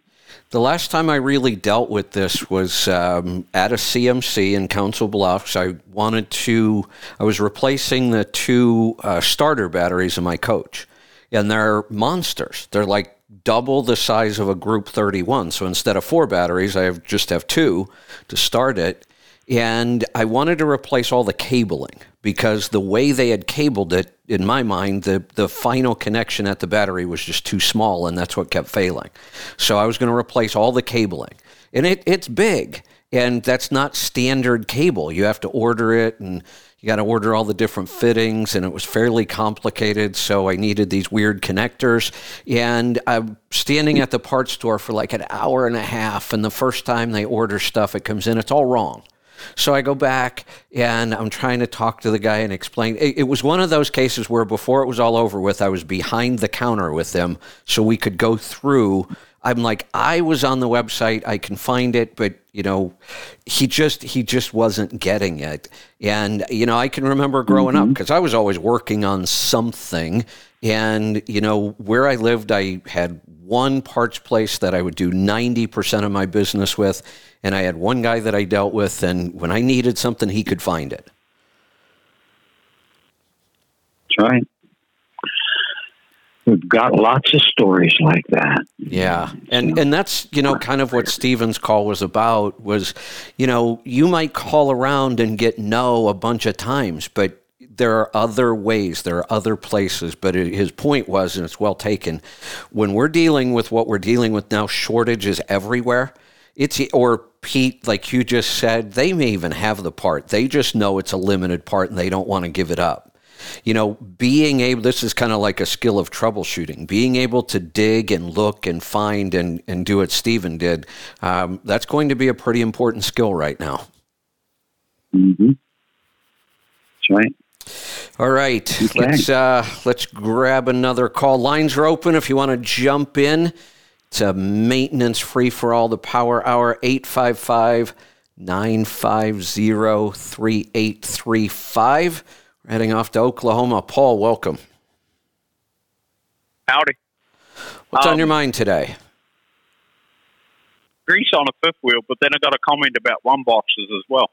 The last time I really dealt with this was um, at a CMC in Council Bluffs. I wanted to, I was replacing the two uh, starter batteries in my coach, and they're monsters. They're like double the size of a Group 31. So instead of four batteries, I have, just have two to start it. And I wanted to replace all the cabling because the way they had cabled it, in my mind, the, the final connection at the battery was just too small, and that's what kept failing. So I was going to replace all the cabling. And it, it's big, and that's not standard cable. You have to order it, and you got to order all the different fittings, and it was fairly complicated. So I needed these weird connectors. And I'm standing at the parts store for like an hour and a half, and the first time they order stuff, it comes in, it's all wrong. So I go back and I'm trying to talk to the guy and explain. It, it, was one of those cases where before it was all over with, I was behind the counter with them so we could go through. I'm like, I was on the website, I can find it, but you know, he just he just wasn't getting it. And you know, I can remember growing up mm-hmm. because I was always working on something. And you know, where I lived, I had one parts place that I would do 90% of my business with. And I had one guy that I dealt with, and when I needed something, he could find it. That's right. We've got lots of stories like that. Yeah. And and that's, you know, kind of what Steven's call was about was, you know, you might call around and get no a bunch of times, but there are other ways, there are other places. But his point was, and it's well taken, when we're dealing with what we're dealing with now, shortages everywhere. it's or Pete, like you just said, they may even have the part. They just know it's a limited part and they don't want to give it up you know, being able, this is kind of like a skill of troubleshooting, being able to dig and look and find and, and do what Stephen did, um, that's going to be a pretty important skill right now. Mm-hmm. That's right. All right, okay. let's uh, let's grab another call. Lines are open if you want to jump in. It's a maintenance free for all the Power Hour 855 950 3835. Heading off to Oklahoma. Paul, welcome. Howdy. What's um, on your mind today? Grease on a fifth wheel, but then I got a comment about one boxes as well.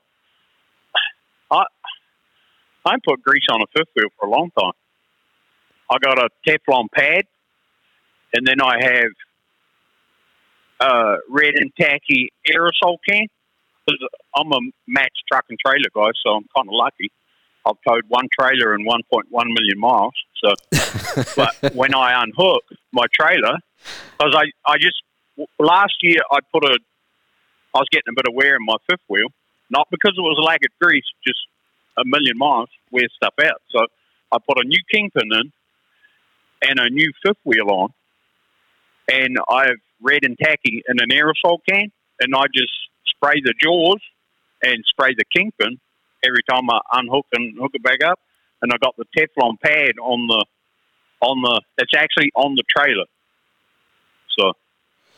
I I put grease on a fifth wheel for a long time. I got a Teflon pad, and then I have uh, red and tacky aerosol can. I'm a match truck and trailer guy, so I'm kind of lucky. I've towed one trailer and 1.1 million miles. So, [LAUGHS] but when I unhook my trailer, because I, I just last year I put a, I was getting a bit of wear in my fifth wheel, not because it was a lack of grease, just a million miles wear stuff out. So I put a new kingpin in and a new fifth wheel on, and I have red and tacky in an aerosol can, and I just spray the jaws and spray the kingpin every time I unhook and hook it back up. And I got the Teflon pad on the on the. It's actually on the trailer. So,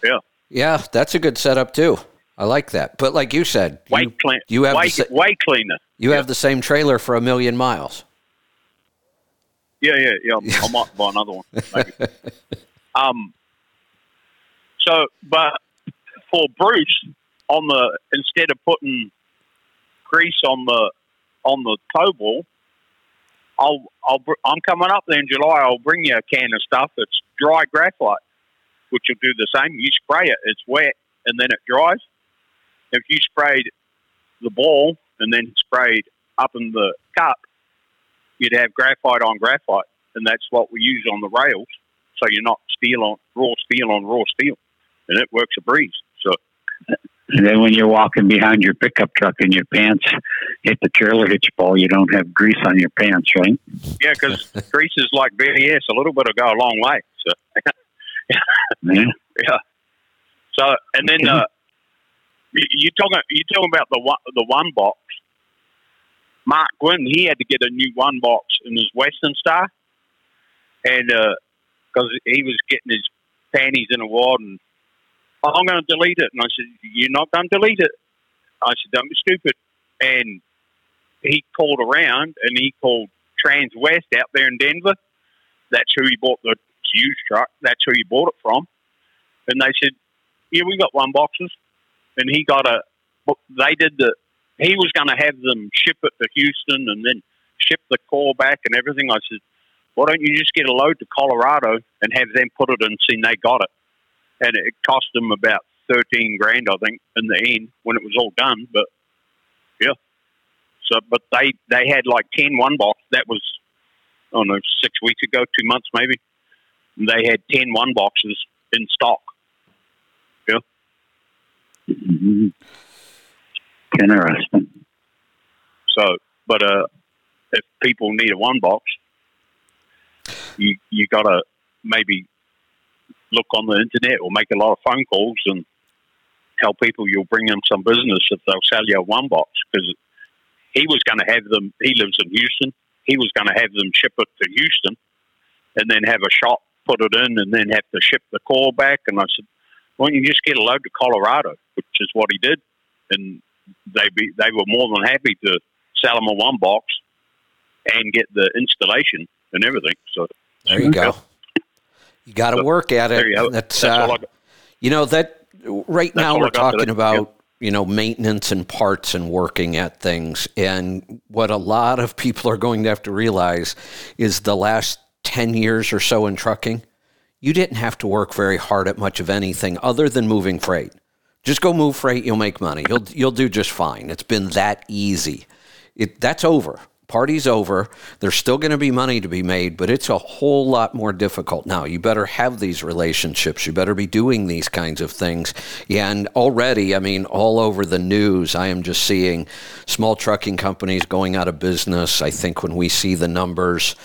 yeah. Yeah, that's a good setup too. I like that. But like you said, way you, clean, you have way, the, way cleaner. You yeah. have the same trailer for a million miles. Yeah, yeah, yeah. [LAUGHS] I might buy another one. Maybe. [LAUGHS] um. So, but for Bruce, on the instead of putting grease on the on the tow ball, I'll I'll I'm coming up there in July. I'll bring you a can of stuff that's dry graphite, which will do the same. You spray it, it's wet, and then it dries. If you sprayed the ball and then sprayed up in the cup, you'd have graphite on graphite, and that's what we use on the rails. So you're not steel on raw steel on raw steel, and it works a breeze. So and then when you're walking behind your pickup truck and your pants hit the trailer hitch ball, you don't have grease on your pants, right? Yeah, because [LAUGHS] grease is like BS. A little bit will go a long way. So, yeah. [LAUGHS] yeah. So, and then uh, you talking you talking about the one, the one box. Mark Gwynn, he had to get a new one box in his Western Star, and because uh, he was getting his panties in a wad and Oh, I'm going to delete it. And I said, You're not going to delete it. I said, Don't be stupid. And he called around and he called Transwest out there in Denver. That's who he bought the used truck. That's who he bought it from. And they said, Yeah, we got one boxes. And he got a, they did the, he was going to have them ship it to Houston and then ship the core back and everything. I said, Why don't you just get a load to Colorado and have them put it in, see they got it? And it cost them about thirteen grand, I think, in the end when it was all done. But yeah, so but they they had like 10 one box. That was I don't know six weeks ago, two months maybe. And they had 10 one boxes in stock. Yeah. Mm-hmm. Interesting. So, but uh, if people need a one box, you you gotta maybe look on the internet or make a lot of phone calls and tell people you'll bring them some business if they'll sell you a one box because he was going to have them. He lives in Houston. He was going to have them ship it to Houston and then have a shop put it in and then have to ship the core back. And I said, "Why don't you just get a load to Colorado?" Which is what he did, and they be they were more than happy to sell him a one box and get the installation and everything. So there you go. You got to so, work at it. You That's, uh, you know that right now we're talking about yeah. you know maintenance and parts and working at things, and what a lot of people are going to have to realize is the last ten years or so in trucking, you didn't have to work very hard at much of anything other than moving freight. Just go move freight, you'll make money. You'll you'll do just fine. It's been that easy. It that's over. Party's over. There's still going to be money to be made, but it's a whole lot more difficult now. You better have these relationships. You better be doing these kinds of things. Yeah, and already, I mean, all over the news, I am just seeing small trucking companies going out of business. I think when we see the numbers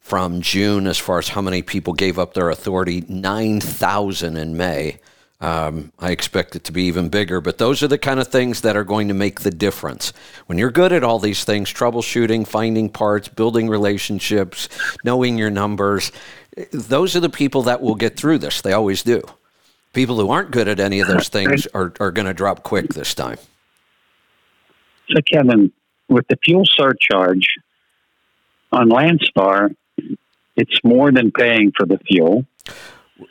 from June as far as how many people gave up their authority, 9,000 in May. Um, I expect it to be even bigger, but those are the kind of things that are going to make the difference. When you're good at all these things troubleshooting, finding parts, building relationships, knowing your numbers those are the people that will get through this. They always do. People who aren't good at any of those things are, are going to drop quick this time. So, Kevin, with the fuel surcharge on Landstar, it's more than paying for the fuel.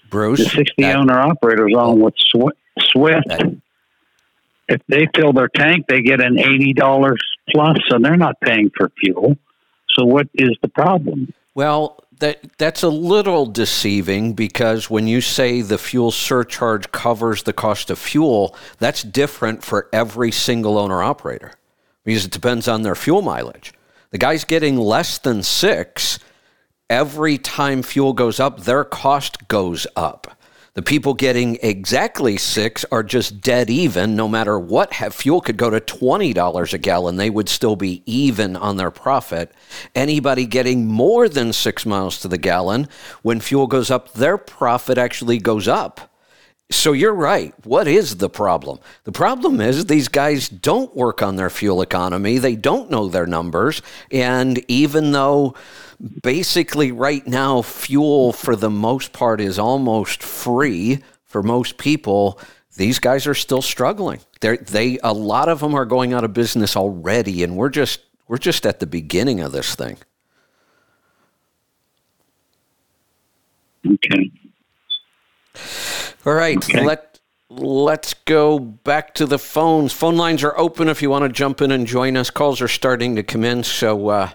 Bruce, the 60 that, owner operators on with Swift, that, if they fill their tank, they get an $80 and they're not paying for fuel. So, what is the problem? Well, that that's a little deceiving because when you say the fuel surcharge covers the cost of fuel, that's different for every single owner operator because it depends on their fuel mileage. The guy's getting less than six every time fuel goes up, their cost goes up. The people getting exactly six are just dead even. No matter what, fuel could go to $20 a gallon, they would still be even on their profit. Anybody getting more than six miles to the gallon, when fuel goes up, their profit actually goes up. So you're right. What is the problem? The problem is these guys don't work on their fuel economy. They don't know their numbers. And even though basically right now fuel for the most part is almost free for most people. These guys are still struggling. They they a lot of them are going out of business already and we're just we're just at the beginning of this thing. Okay. All right okay. let let's go back to the phones. Phone lines are open if you want to jump in and join us. Calls are starting to come in so uh,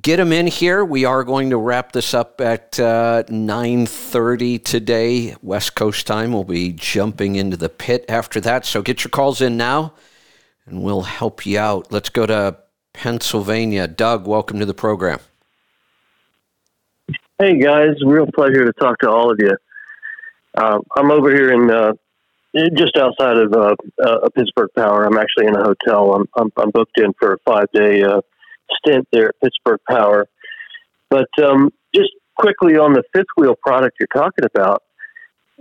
get them in here. We are going to wrap this up at uh, 9.30 today, West Coast time. We'll be jumping into the pit after that. So get your calls in now, and we'll help you out. Let's go to Pennsylvania. Doug, welcome to the program. Hey, guys. Real pleasure to talk to all of you. Uh, I'm over here in uh, just outside of uh, uh, Pittsburgh Power. I'm actually in a hotel. I'm, I'm, I'm booked in for a five day uh, stint there at Pittsburgh Power. But um, just quickly on the fifth wheel product you're talking about,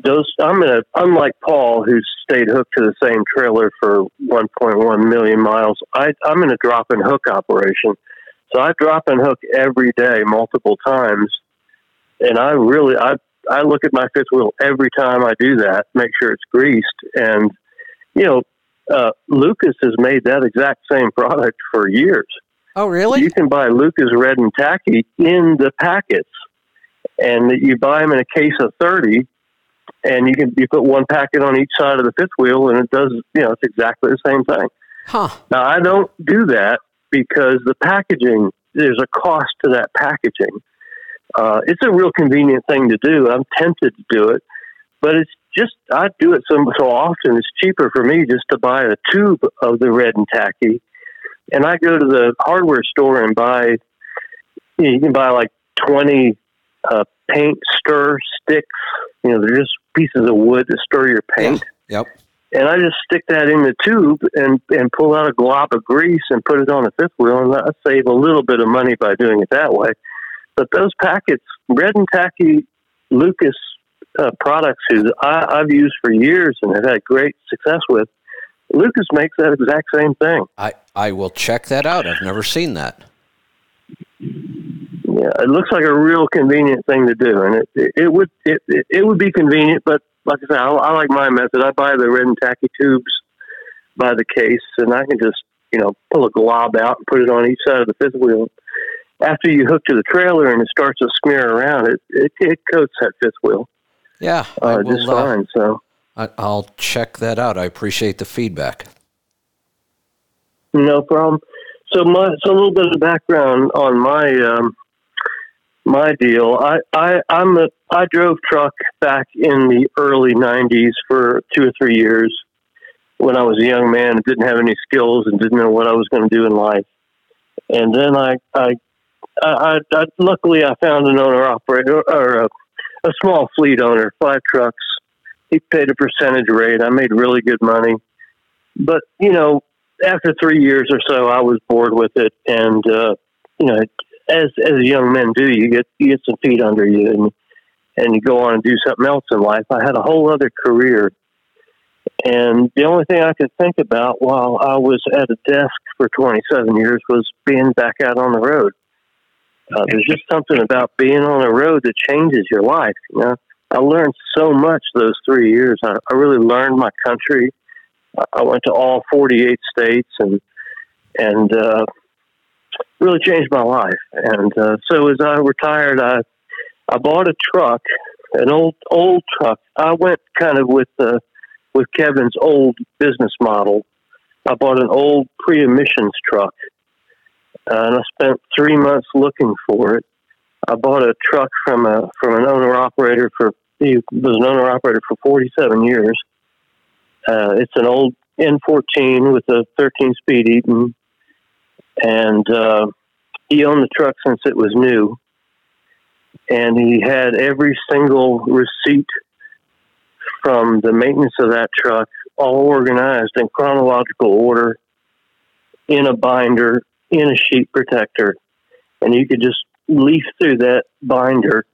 those I'm gonna unlike Paul who stayed hooked to the same trailer for 1.1 million miles. I, I'm in a drop and hook operation, so I drop and hook every day, multiple times, and I really I I look at my fifth wheel every time I do that, make sure it's greased, and you know uh, Lucas has made that exact same product for years. Oh, really? You can buy Lucas Red and Tacky in the packets, and you buy them in a case of thirty, and you can you put one packet on each side of the fifth wheel, and it does you know it's exactly the same thing. Huh. Now I don't do that because the packaging there's a cost to that packaging. Uh, it's a real convenient thing to do. I'm tempted to do it, but it's just I do it so so often. It's cheaper for me just to buy a tube of the red and tacky and I go to the hardware store and buy. You, know, you can buy like twenty uh, paint stir sticks. You know, they're just pieces of wood to stir your paint. Yep. And I just stick that in the tube and and pull out a glob of grease and put it on a fifth wheel, and I save a little bit of money by doing it that way. But those packets, red and tacky Lucas uh, products, who I, I've used for years and have had great success with, Lucas makes that exact same thing. I, I will check that out. I've never seen that. Yeah, it looks like a real convenient thing to do, and it it, it would it, it, it would be convenient. But like I said, I, I like my method. I buy the red and tacky tubes by the case, and I can just you know pull a glob out and put it on each side of the fifth wheel. After you hook to the trailer and it starts to smear around, it it, it coats that fifth wheel. Yeah, uh, will, just uh, fine. I'll check that out. I appreciate the feedback. No problem. So, my so a little bit of background on my um, my deal. I I I'm a I drove truck back in the early '90s for two or three years when I was a young man and didn't have any skills and didn't know what I was going to do in life. And then I, I, I, I luckily I found an owner operator or a, a small fleet owner, five trucks. He paid a percentage rate. I made really good money, but you know, after three years or so, I was bored with it, and uh, you know, as as young men do, you get you get some feet under you, and and you go on and do something else in life. I had a whole other career, and the only thing I could think about while I was at a desk for 27 years was being back out on the road. Uh, there's just something about being on the road that changes your life. You know, I learned so much those three years. I, I really learned my country. I went to all 48 states and and uh, really changed my life. And uh, so as I retired, I I bought a truck, an old old truck. I went kind of with the with Kevin's old business model. I bought an old pre-emissions truck, uh, and I spent three months looking for it. I bought a truck from a from an owner operator for he was an owner operator for 47 years. Uh, it's an old N14 with a 13 speed Eaton, and uh, he owned the truck since it was new. And he had every single receipt from the maintenance of that truck all organized in chronological order in a binder in a sheet protector. And you could just leaf through that binder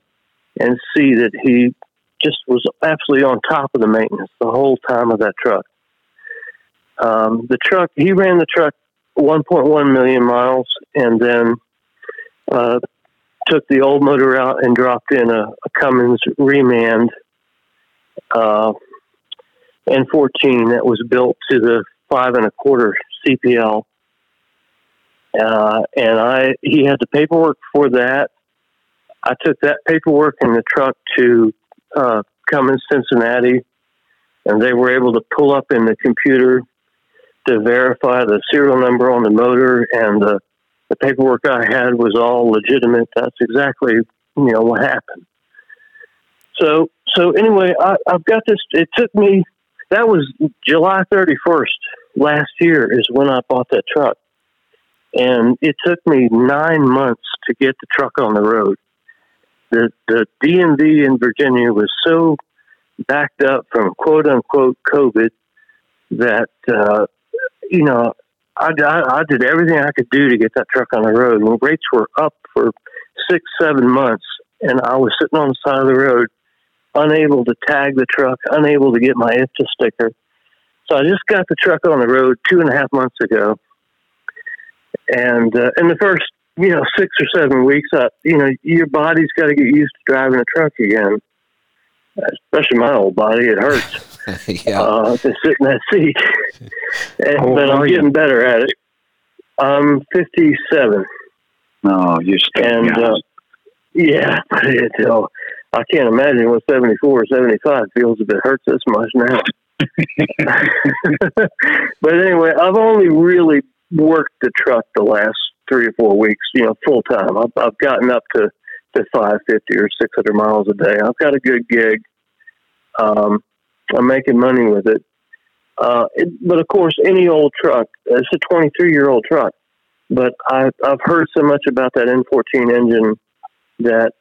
and see that he just was absolutely on top of the maintenance the whole time of that truck um, the truck he ran the truck 1.1 million miles and then uh, took the old motor out and dropped in a, a Cummins reman uh, N14 that was built to the five and a quarter CPL. Uh, and I, he had the paperwork for that. I took that paperwork in the truck to uh, Cummins Cincinnati, and they were able to pull up in the computer to verify the serial number on the motor and the the paperwork I had was all legitimate. That's exactly you know what happened. So so anyway, I, I've got this. It took me. That was July thirty first last year is when I bought that truck, and it took me nine months to get the truck on the road. The the DMV in Virginia was so backed up from quote unquote COVID that uh, you know I, I, I did everything I could do to get that truck on the road. When rates were up for six, seven months, and I was sitting on the side of the road, unable to tag the truck, unable to get my IFTA sticker. So I just got the truck on the road two and a half months ago, and uh, in the first, you know, six or seven weeks, up, you know, your body's got to get used to driving a truck again. Especially my old body, it hurts. [LAUGHS] yeah. uh, to sit in that seat. [LAUGHS] and, but I'm getting better at it. I'm 57. No, you're still and uh, yeah, [LAUGHS] but it, uh, I can't imagine what 74 or 75 feels if it hurts this much now. but anyway, I've only really worked the truck the last three or four weeks, you know, full time. I've, I've gotten up to, to 550 or 600 miles a day. I've got a good gig. Um, I'm making money with it. Uh, it, but of course, any old truck, it's a 23 year old truck. But I, I've heard so much about that N14 engine that,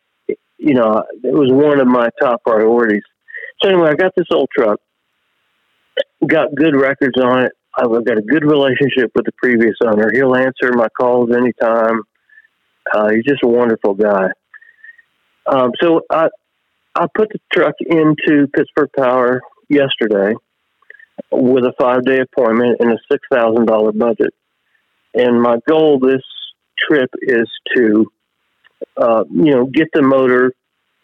you know, it was one of my top priorities. So anyway, I got this old truck, got good records on it. I've got a good relationship with the previous owner. He'll answer my calls anytime. Uh, he's just a wonderful guy. Um, so I, I put the truck into Pittsburgh Power yesterday with a five day appointment and a six thousand dollar budget. And my goal this trip is to, uh, you know, get the motor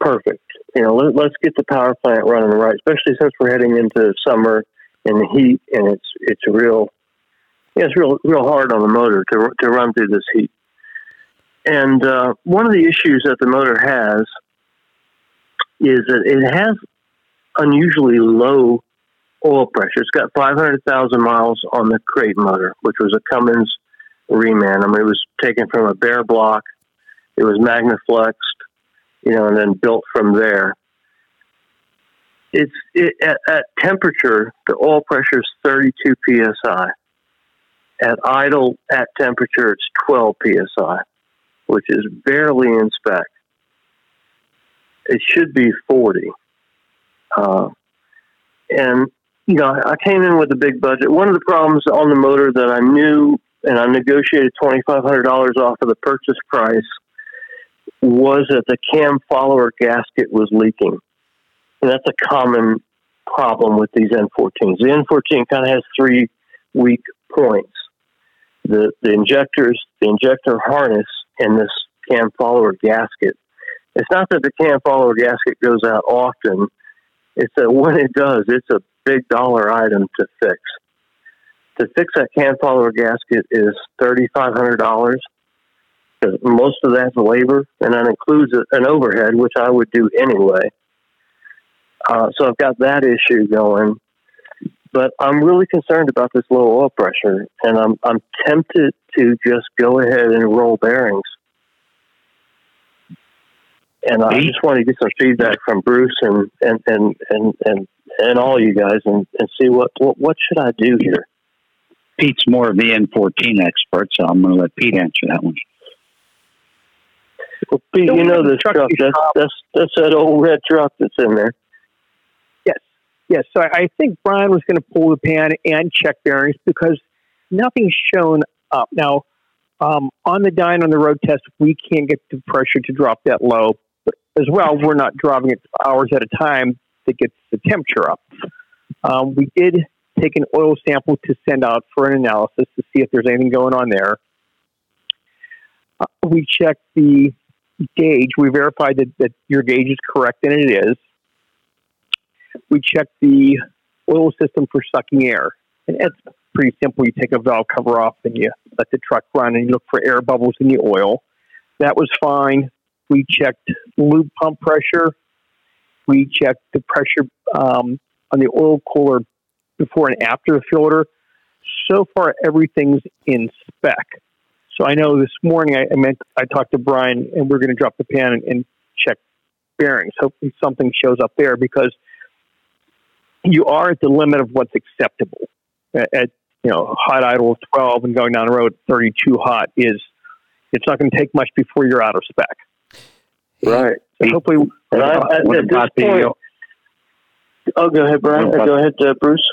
perfect. You know, let, us get the power plant running right, especially since we're heading into summer and the heat, and it's it's real, yeah, it's real real hard on the motor to to run through this heat. And uh, one of the issues that the motor has is that it has unusually low oil pressure. It's got 500,000 miles on the crate motor, which was a Cummins reman. I mean, it was taken from a bare block. It was magnafluxed, you know, and then built from there. It's it, at, at temperature, the oil pressure is 32 psi. At idle, at temperature, it's 12 psi, which is barely in spec. It should be 40. Uh, and, you know, I came in with a big budget. One of the problems on the motor that I knew, and I negotiated $2,500 off of the purchase price, was that the cam follower gasket was leaking. That's a common problem with these N14s. The N14 kind of has three weak points. The, the injectors, the injector harness, and this cam follower gasket. It's not that the cam follower gasket goes out often. It's that [LAUGHS] when it does, it's a big dollar item to fix. To fix that cam follower gasket is thirty five hundred dollars. Most of that's labor, and that includes an overhead, which I would do anyway. Uh, so I've got that issue going, but I'm really concerned about this low oil pressure, and I'm I'm tempted to just go ahead and roll bearings. And I just want to get some feedback from Bruce and and and and and, and all you guys, and, and see what, what what should I do here. Pete's more of the N14 expert, so I'm going to let Pete answer that one. Well, Pete, you know this truck. That's, that's that's that old red truck that's in there. Yes, so I think Brian was going to pull the pan and check bearings because nothing's shown up. Now, um, on the dyno on the road test, we can't get the pressure to drop that low. But as well, we're not driving it hours at a time that gets the temperature up. Um, we did take an oil sample to send out for an analysis to see if there's anything going on there. Uh, we checked the gauge. We verified that, that your gauge is correct, and it is we check the oil system for sucking air. And it's pretty simple. You take a valve cover off and you let the truck run and you look for air bubbles in the oil. That was fine. We checked lube pump pressure. We checked the pressure um, on the oil cooler before and after the filter. So far, everything's in spec. So I know this morning I, I meant I talked to Brian and we're going to drop the pan and, and check bearings. Hopefully something shows up there because you are at the limit of what's acceptable. At, at you know hot idle of 12 and going down the road 32 hot is it's not going to take much before you're out of spec. Right. So hopefully, and I, at, at this point, the, oh, go ahead, Brian. About, go ahead, uh, Bruce.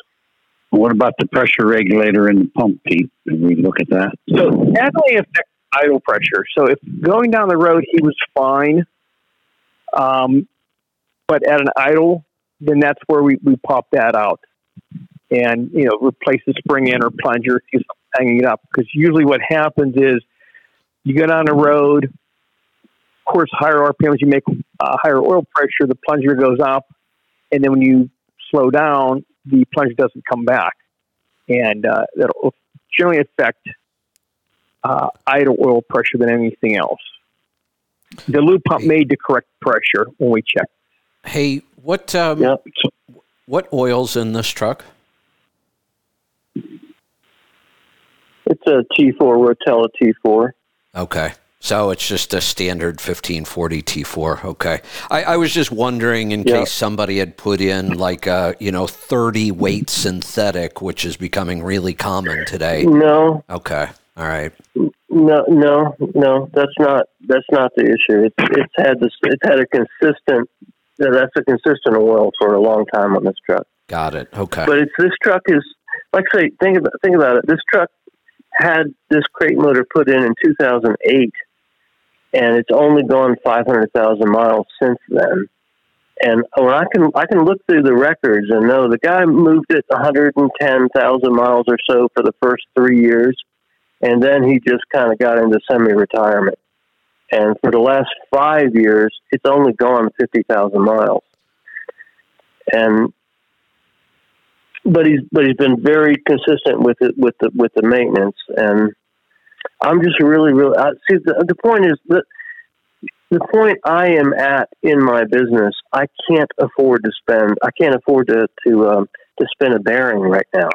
What about the pressure regulator in the pump, Pete? Can we look at that? So that only affects idle pressure. So if going down the road, he was fine. Um, but at an idle, then that's where we, we pop that out. And you know replace the spring in or plunger you're hanging it up because usually what happens is you get on the road of course higher rpms you make uh, higher oil pressure the plunger goes up and then when you slow down the plunger doesn't come back. And uh, that'll generally affect uh, idle oil pressure than anything else. The lube pump made the correct pressure when we check Hey, what um, yep. what oils in this truck? It's a T4 Rotella T4. Okay. So it's just a standard 1540 T4. Okay. I, I was just wondering in yep. case somebody had put in like a, you know, 30 weight synthetic, which is becoming really common today. No. Okay. All right. No, no, no. That's not that's not the issue. It's it's had this it's had a consistent yeah, that's a consistent oil for a long time on this truck. Got it. Okay. But it's this truck is like I say think about think about it. This truck had this crate motor put in in 2008, and it's only gone 500,000 miles since then. And when I can I can look through the records and know the guy moved it 110,000 miles or so for the first three years, and then he just kind of got into semi-retirement. And for the last five years, it's only gone 50,000 miles. And but he's but he's been very consistent with it with the with the maintenance and I'm just really really I, see the, the point is that the point I am at in my business I can't afford to spend I can't afford to to um, to spin a bearing right now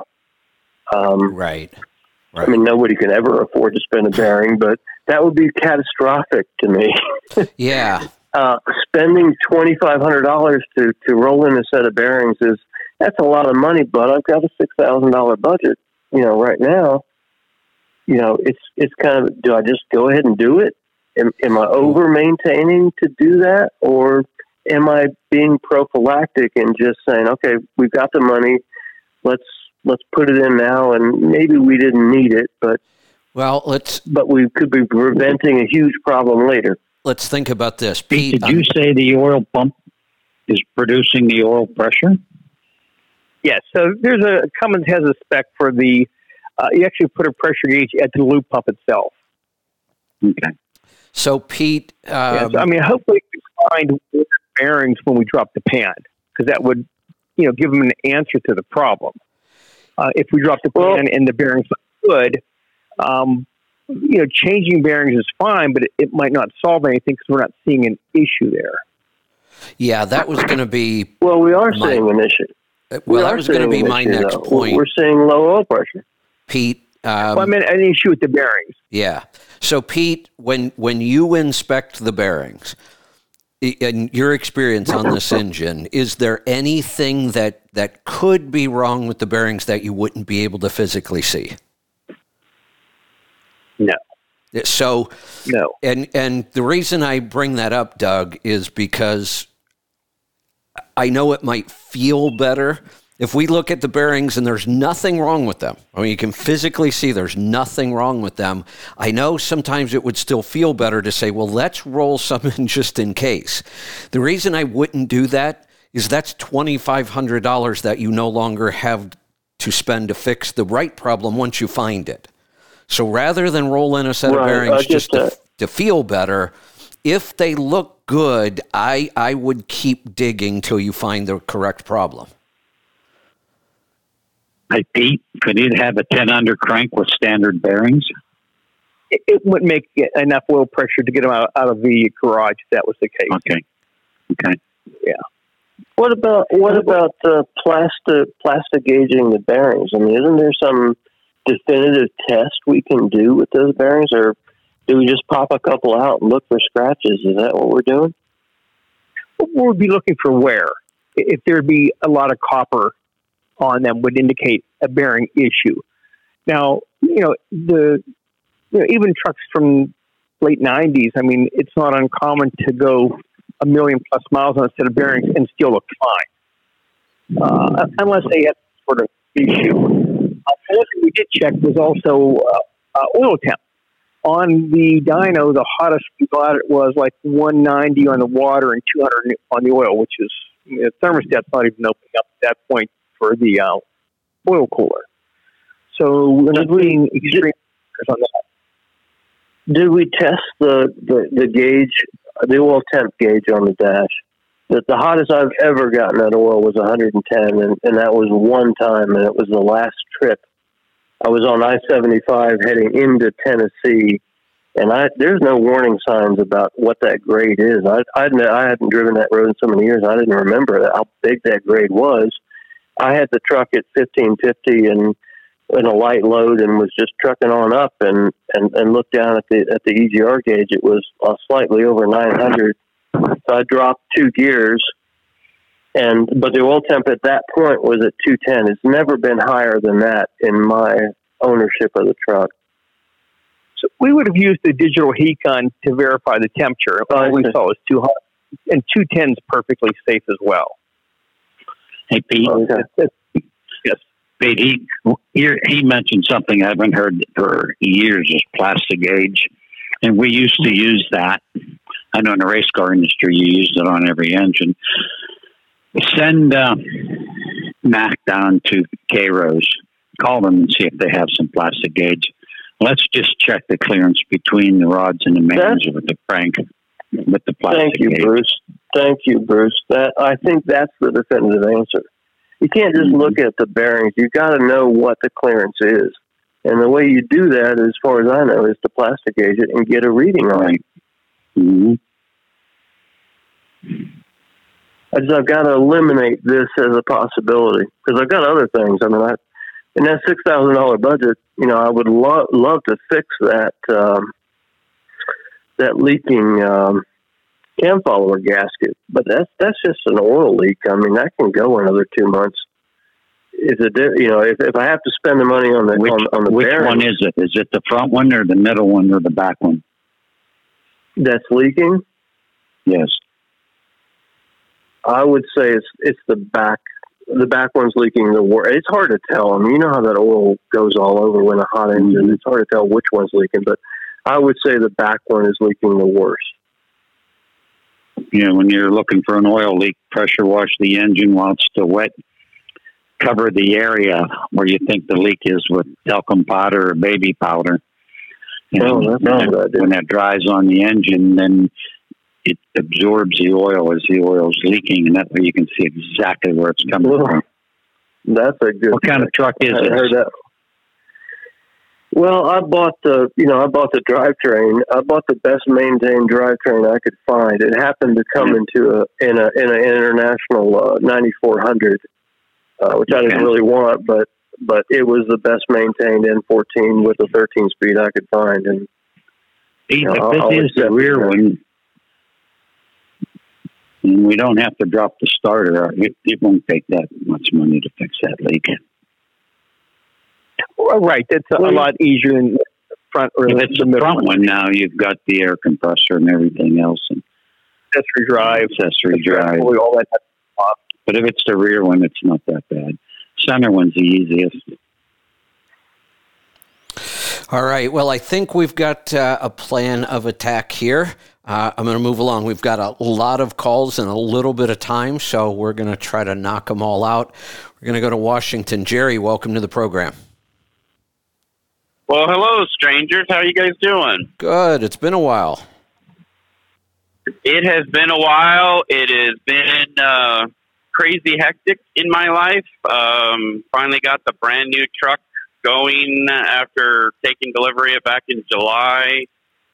um, right. right I mean nobody can ever afford to spend a bearing but that would be catastrophic to me. [LAUGHS] yeah. Uh, spending twenty five hundred dollars to to roll in a set of bearings is that's a lot of money, but I've got a six thousand dollar budget, you know, right now, you know, it's it's kind of do I just go ahead and do it? Am, am I over maintaining to do that, or am I being prophylactic and just saying, okay, we've got the money, let's let's put it in now, and maybe we didn't need it, but well, let's but we could be preventing a huge problem later. Let's think about this, Pete. Pete did you say the oil pump is producing the oil pressure? Yes. So there's a Cummins has a spec for the. Uh, you actually put a pressure gauge at the lube pump itself. Okay. So Pete, um, yes, I mean, hopefully we find bearings when we drop the pan because that would, you know, give them an answer to the problem. Uh, if we drop the pan well, and the bearings look good, um, you know, changing bearings is fine, but it, it might not solve anything because we're not seeing an issue there. Yeah, that was going to be. Well, we are my, seeing an issue. Uh, well, that was going to be my issue, next though. point. We're seeing low oil pressure. Pete. Um, well, I mean, an issue with the bearings. Yeah. So, Pete, when when you inspect the bearings, in your experience on this engine, is there anything that that could be wrong with the bearings that you wouldn't be able to physically see? No. So no. And and the reason I bring that up, Doug, is because I know it might feel better if we look at the bearings and there's nothing wrong with them. I mean, you can physically see there's nothing wrong with them. I know sometimes it would still feel better to say, well, let's roll some [LAUGHS] in just in case. The reason I wouldn't do that is that's $2,500 that you no longer have to spend to fix the right problem once you find it. So rather than roll in a set right, of bearings just to, to feel better, if they look good, I, I would keep digging till you find the correct problem. Hey, Pete, could it have a 10 under crank with standard bearings? It, it would make enough oil pressure to get them out, out of the garage if that was the case. Okay. Okay. Yeah. What about what about uh, plastic plastic gauging the bearings? I mean, isn't there some definitive test we can do with those bearings, or do we just pop a couple out and look for scratches? Is that what we're doing? We'd be looking for wear. If there'd be a lot of copper on them, would indicate a bearing issue. Now, you know the you know, even trucks from late '90s. I mean, it's not uncommon to go a million plus miles on a set of bearings and still look fine, uh, unless they have sort of issue. One thing we did check was also uh, uh, oil temp. On the dyno, the hottest we got it was like 190 on the water and 200 on the oil, which is the thermostat's not even opening up at that point for the uh, oil cooler. So we're not seeing extreme on that. Did we test the, the, the gauge, the oil temp gauge on the dash? The, the hottest I've ever gotten that oil was 110, and, and that was one time, and it was the last trip. I was on I 75 heading into Tennessee, and I there's no warning signs about what that grade is. I I, I hadn't driven that road in so many years, I didn't remember how big that grade was. I had the truck at 1550 and in a light load and was just trucking on up and, and, and looked down at the at the EGT gauge. It was uh, slightly over 900 so I dropped two gears, and but the oil temp at that point was at 210. It's never been higher than that in my ownership of the truck. So we would have used the digital heat gun to verify the temperature. All we saw was too hot, and 210 is perfectly safe as well. Hey Pete. Okay. Yes. Pete, he, he mentioned something I haven't heard for years is plastic gauge. And we used to use that I know in the race car industry you use it on every engine. Send uh, Mac down to K Rose. Call them and see if they have some plastic gauge. Let's just check the clearance between the rods and the mains with the crank with the plastic. Thank you, gauge. Bruce. Thank you, Bruce. That I think that's the definitive answer. You can't just mm-hmm. look at the bearings. You've got to know what the clearance is. And the way you do that, as far as I know, is to plastic gauge it and get a reading on it. Mm-hmm. I just I've got to eliminate this as a possibility because I've got other things. I mean, I in that six thousand dollar budget, you know, I would love love to fix that um, that leaking um, cam follower gasket, but that's that's just an oil leak. I mean, that can go another two months. is it you know if, if I have to spend the money on the which, on, on the which bearing, one is it? Is it the front one or the middle one or the back one? that's leaking, Yes. I would say it's it's the back. The back one's leaking the worst. It's hard to tell. I mean, you know how that oil goes all over when a hot engine. It's hard to tell which one's leaking, but I would say the back one is leaking the worst. You know, when you're looking for an oil leak, pressure wash the engine while it's still wet. Cover the area where you think the leak is with talcum powder or baby powder. And Oh, that's a good when that dries on the engine, then it absorbs the oil as the oil's leaking, and that way you can see exactly where it's coming Ugh. from. That's a good. What kind of truck is it? heard that. Well, I bought the, you know, I bought the drivetrain. I bought the best maintained drivetrain I could find. It happened to come into a in a in an international uh, 9400, uh, which I didn't really want, but but it was the best maintained N14 with a 13 speed I could find, and No, if this is the rear one, and we don't have to drop the starter. It, it won't take that much money to fix that leak. Well, Right. It's a, Well, lot easier than the front or If it's the the front one now, you've got the air compressor and everything else, and accessory drive. accessory drive. All that. But if it's the rear one, it's not that bad. Center one's the easiest. All right. Well, I think we've got uh, a plan of attack here. Uh, I'm going to move along. We've got a lot of calls and a little bit of time, so we're going to try to knock them all out. We're going to go to Washington. Jerry, welcome to the program. Well, hello, strangers. How you guys doing? Good. It's been a while. It has been a while. It has been uh, crazy hectic in my life. Um, finally got the brand new truck going after taking delivery of back in July.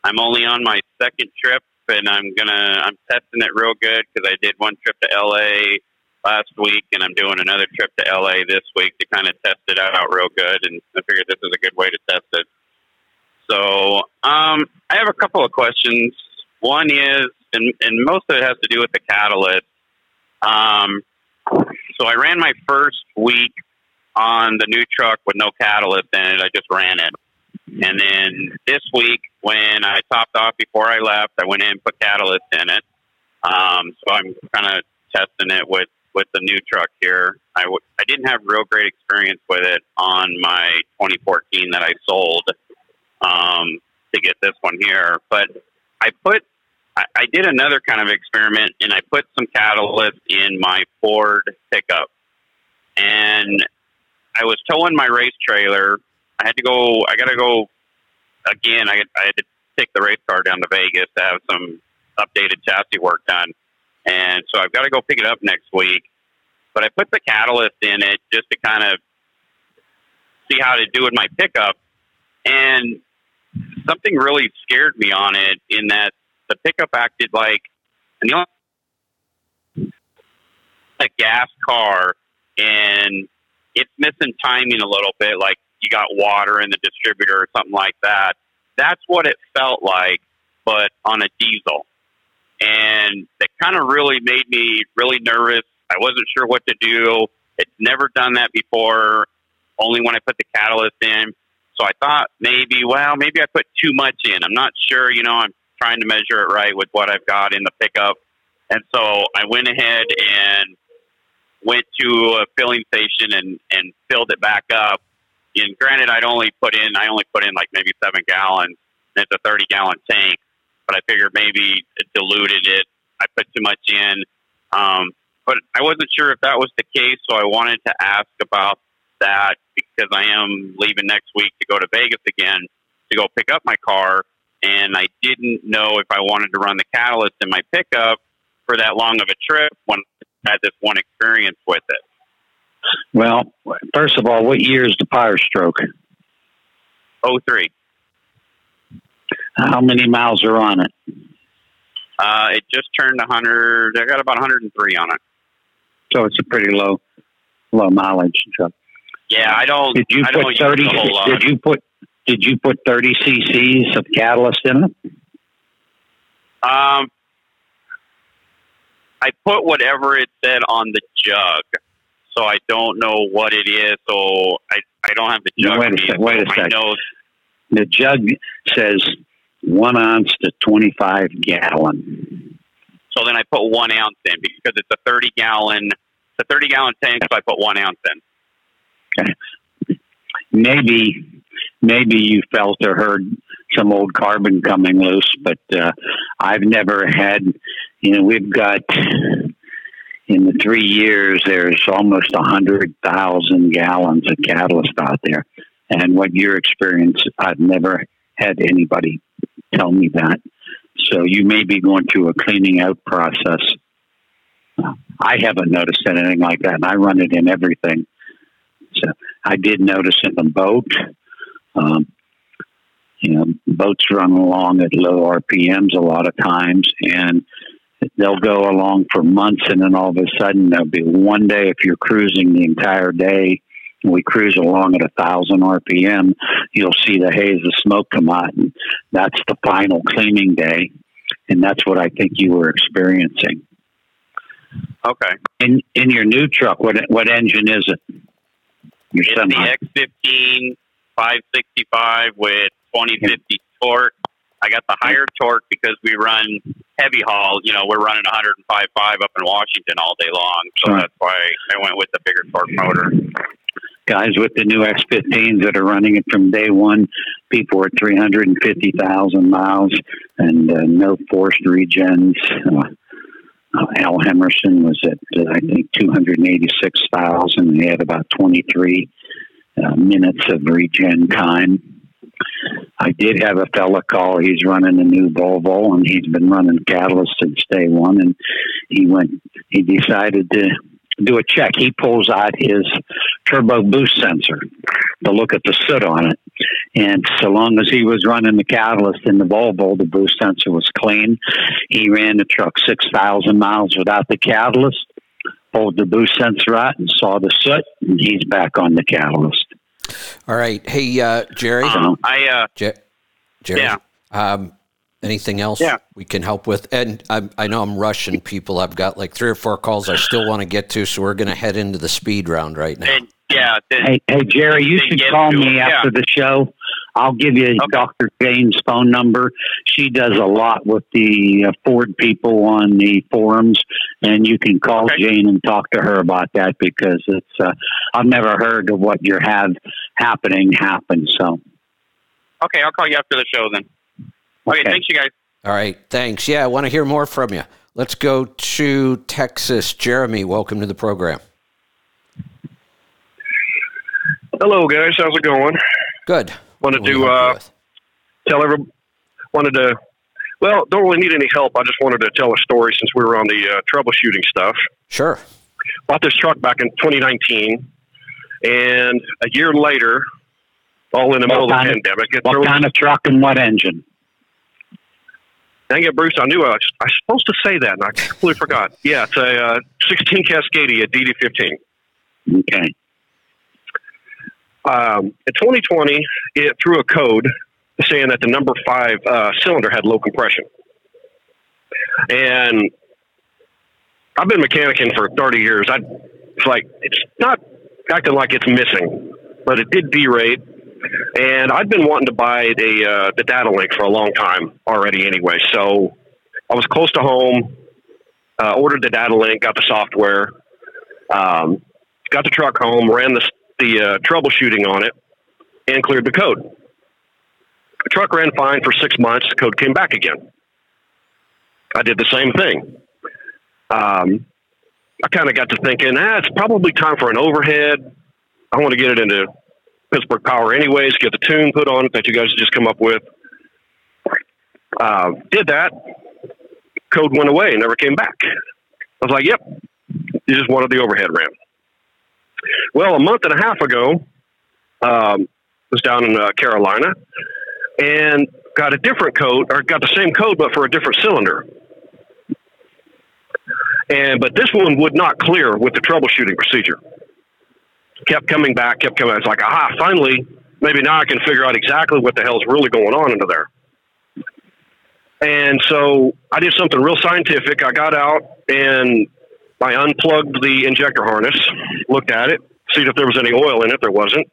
I'm only on my second trip, and I'm gonna I'm testing it real good because I did one trip to LA last week, and I'm doing another trip to LA this week to kind of test it out real good. And I figured this is a good way to test it. So um, I have a couple of questions. One is, and, and most of it has to do with the catalyst. Um, so I ran my first week on the new truck with no catalyst in it. I just ran it. And then this week, when I topped off before I left, I went in and put catalyst in it. Um, so I'm kind of testing it with, with the new truck here. I w- I didn't have real great experience with it on my 2014 that I sold um, to get this one here. But I put, I, I did another kind of experiment, and I put some catalyst in my Ford pickup, and I was towing my race trailer. I had to go. I got to go again. I, I had to take the race car down to Vegas to have some updated chassis work done, and so I've got to go pick it up next week. But I put the catalyst in it just to kind of see how to do with my pickup, and something really scared me on it in that the pickup acted like and the only a gas car and it's missing timing a little bit like you got water in the distributor or something like that that's what it felt like but on a diesel and that kind of really made me really nervous i wasn't sure what to do it's never done that before only when i put the catalyst in so I thought maybe, well, maybe I put too much in. I'm not sure. You know, I'm trying to measure it right with what I've got in the pickup. And so I went ahead and went to a filling station and, and filled it back up. And granted, I'd only put in, I only put in like maybe seven gallons. It's a 30 gallon tank, but I figured maybe it diluted it. I put too much in. Um, but I wasn't sure if that was the case. So I wanted to ask about that because I am leaving next week to go to Vegas again to go pick up my car. And I didn't know if I wanted to run the catalyst in my pickup for that long of a trip when had this one experience with it. Well, first of all, what year is the Power Stroke? Oh three. How many miles are on it? Uh, it just turned 100. I got about 103 on it. So it's a pretty low, low mileage truck. Yeah, I don't. Did you I put don't thirty? use a whole lot. Did you put? Did you put thirty cc's of catalyst in it? Um, I put whatever it said on the jug. so I don't know what it is. So I I don't have the jug. wait a with me, sec. Wait a so I sec. know The jug says one ounce to 25 gallon. So then I put one ounce in because it's a 30 gallon, it's a 30 gallon tank. So I put one ounce in. Okay. Maybe, maybe you felt or heard some old carbon coming loose, but uh, I've never had. You know, we've got in the three years there's almost a hundred thousand gallons of catalyst out there, and what your experience, I've never had anybody tell me that. So you may be going through a cleaning out process. I haven't noticed anything like that, and I run it in everything. So I did notice in the boat, um, you know, boats run along at low RPMs a lot of times, and they'll go along for months, and then all of a sudden there'll be one day if you're cruising the entire day. and We cruise along at a thousand RPM. You'll see the haze of smoke come out, and that's the final cleaning day, and that's what I think you were experiencing. Okay. In in your new truck, what what engine is it? Your It's semi. the X15 565 with 2050 torque. I got the higher torque because we run heavy haul. You know, we're running 105.5 up in Washington all day long. So Right. that's why I went with the bigger torque motor. guys with the new X15s that are running it from day one. People are 350,000 miles and uh, no forced regens. Uh, uh, Al Hemerson was at, uh, I think, 286,000. He had about 23 uh, minutes of regen time. I did have a fella call. He's running a new Volvo, and he's been running catalyst since day one. And he went. He decided to do a check. He pulls out his turbo boost sensor to look at the soot on it. And so long as he was running the catalyst in the Volvo, the boost sensor was clean. He ran the truck 6,000 miles without the catalyst, pulled the boost sensor out and saw the soot, and he's back on the catalyst. All right. Hey, uh, Jerry. So, I uh, Je- Jerry. Yeah. Um, anything else Yeah. we can help with? And I, I know I'm rushing people. I've got like three or four calls I still want to get to, so we're going to head into the speed round right now. and yeah, the, hey, hey, Jerry, you They should call me it, after the show. I'll give you Dr. Jane's phone number. She does a lot with the uh, Ford people on the forums, and you can call Okay. Jane and talk to her about that because it's. Uh, I've never heard of what you have happening happen. So okay, I'll call you after the show then. Okay, Okay. thanks you guys. All right. Thanks. Yeah, I want to hear more from you. Let's go to Texas. Jeremy, welcome to the program. Hello, guys. How's it going? Good. Wanted What do we to uh, tell every wanted to. Well, don't really need any help. I just wanted to tell a story since we were on the uh, troubleshooting stuff. Sure. Bought this truck back in 2019, and a year later, all in the middle of the kind of- pandemic, it what throws- kind of truck and what engine? Dang it, Bruce! I knew I was, I was supposed to say that, and I completely forgot. Yeah, it's a uh, 16 Cascadia DD15. Okay. Um, in 2020, it threw a code saying that the number five uh, cylinder had low compression. And I've been mechanicing for 30 years. I, it's like it's not acting like it's missing, but it did derate. And I'd been wanting to buy the uh, the data link for a long time already, anyway. So I was close to home, uh, ordered the data link, got the software, um, got the truck home, ran the the uh, troubleshooting on it, and cleared the code. The truck ran fine for six months. The code came back again. I did the same thing. Um, I kind of got to thinking, ah, it's probably time for an overhead. I want to get it into Pittsburgh Power anyways, get the tune put on it that you guys just come up with. Uh, did that. Code went away never came back. I was like, yep, you just wanted the overhead ramp. Well, a month and a half ago, um, was down in uh, Carolina and got a different code, or got the same code but for a different cylinder. And but this one would not clear with the troubleshooting procedure. Kept coming back, kept coming. It's like, aha, finally, maybe now I can figure out exactly what the hell's really going on under there. And so I did something real scientific. I got out and I unplugged the injector harness, looked at it, see if there was any oil in it. There wasn't.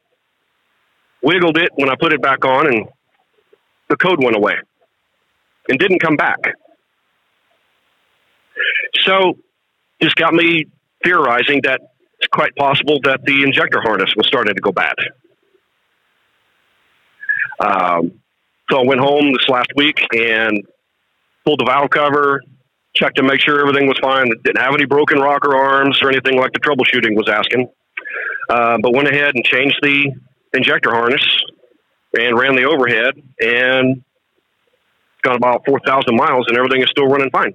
Wiggled it when I put it back on, and the code went away and didn't come back. So, this got me theorizing that it's quite possible that the injector harness was starting to go bad. Um, so I went home this last week and pulled the valve cover, checked to make sure everything was fine. Didn't have any broken rocker arms or anything like the troubleshooting was asking. Uh, but went ahead and changed the injector harness and ran the overhead and got about 4,000 miles and everything is still running fine.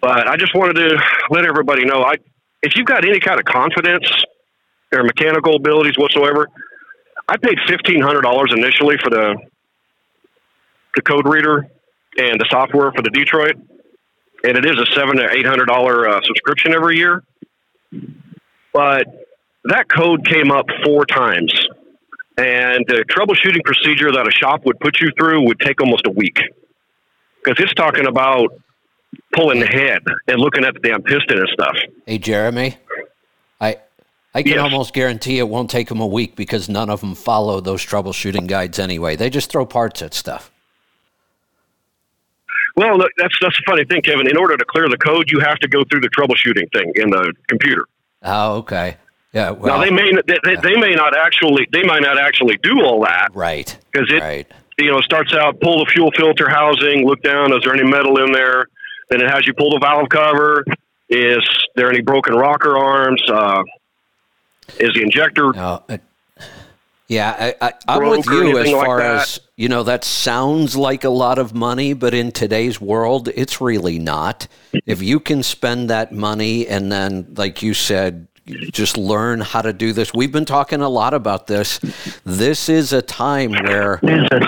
But I just wanted to let everybody know I, if you've got any kind of confidence or mechanical abilities whatsoever, I paid $1,500 initially for the, the code reader and the software for the Detroit, and it is a seven to eight hundred dollar uh, subscription every year. But that code came up four times, and the troubleshooting procedure that a shop would put you through would take almost a week because it's talking about pulling the head and looking at the damn piston and stuff. Hey, Jeremy, I I can yes. almost guarantee it won't take them a week because none of them follow those troubleshooting guides anyway. They just throw parts at stuff. Well, that's that's the funny thing, Kevin. In order to clear the code, you have to go through the troubleshooting thing in the computer. Oh, okay. Yeah. Well, now they may they, they, they, may not actually they might not actually do all that. Right. Because it right. you know starts out pull the fuel filter housing, look down. Is there any metal in there? Then it has you pull the valve cover. Is there any broken rocker arms? Uh, is the injector? No, yeah, I, am with you as far like as you know. That sounds like a lot of money, but in today's world, it's really not. If you can spend that money and then, like you said, just learn how to do this. We've been talking a lot about this. This is a time where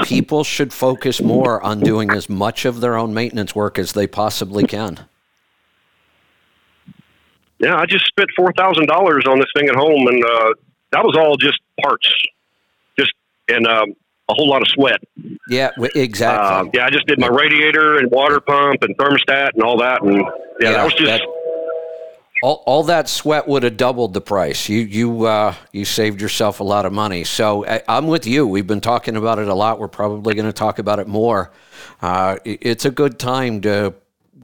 people should focus more on doing as much of their own maintenance work as they possibly can. Yeah, I just spent four thousand dollars on this thing at home, and uh, that was all just parts and um, a whole lot of sweat. Yeah, exactly. Uh, yeah, I just did my radiator and water pump and thermostat and all that, and yeah, yeah that was just. That, all, all that sweat would have doubled the price. You you uh, you saved yourself a lot of money. So I, am with you. We've been talking about it a lot. We're probably going to talk about it more. Uh, it's a good time to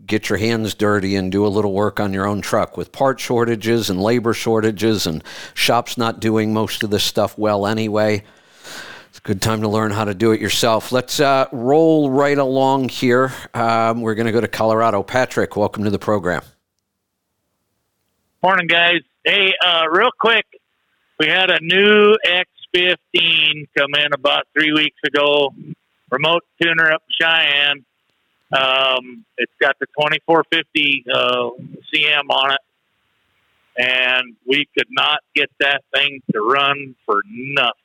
get your hands dirty and do a little work on your own truck with part shortages and labor shortages and shops not doing most of this stuff well anyway. Good time to learn how to do it yourself. Let's uh, roll right along here. Um, we're going to go to Colorado. Patrick, welcome to the program. Morning, guys. Hey, uh, real quick, we had a new X15 come in about three weeks ago. Remote tuner up Cheyenne. Um, it's got the 2450 uh, CM on it, and we could not get that thing to run for nothing.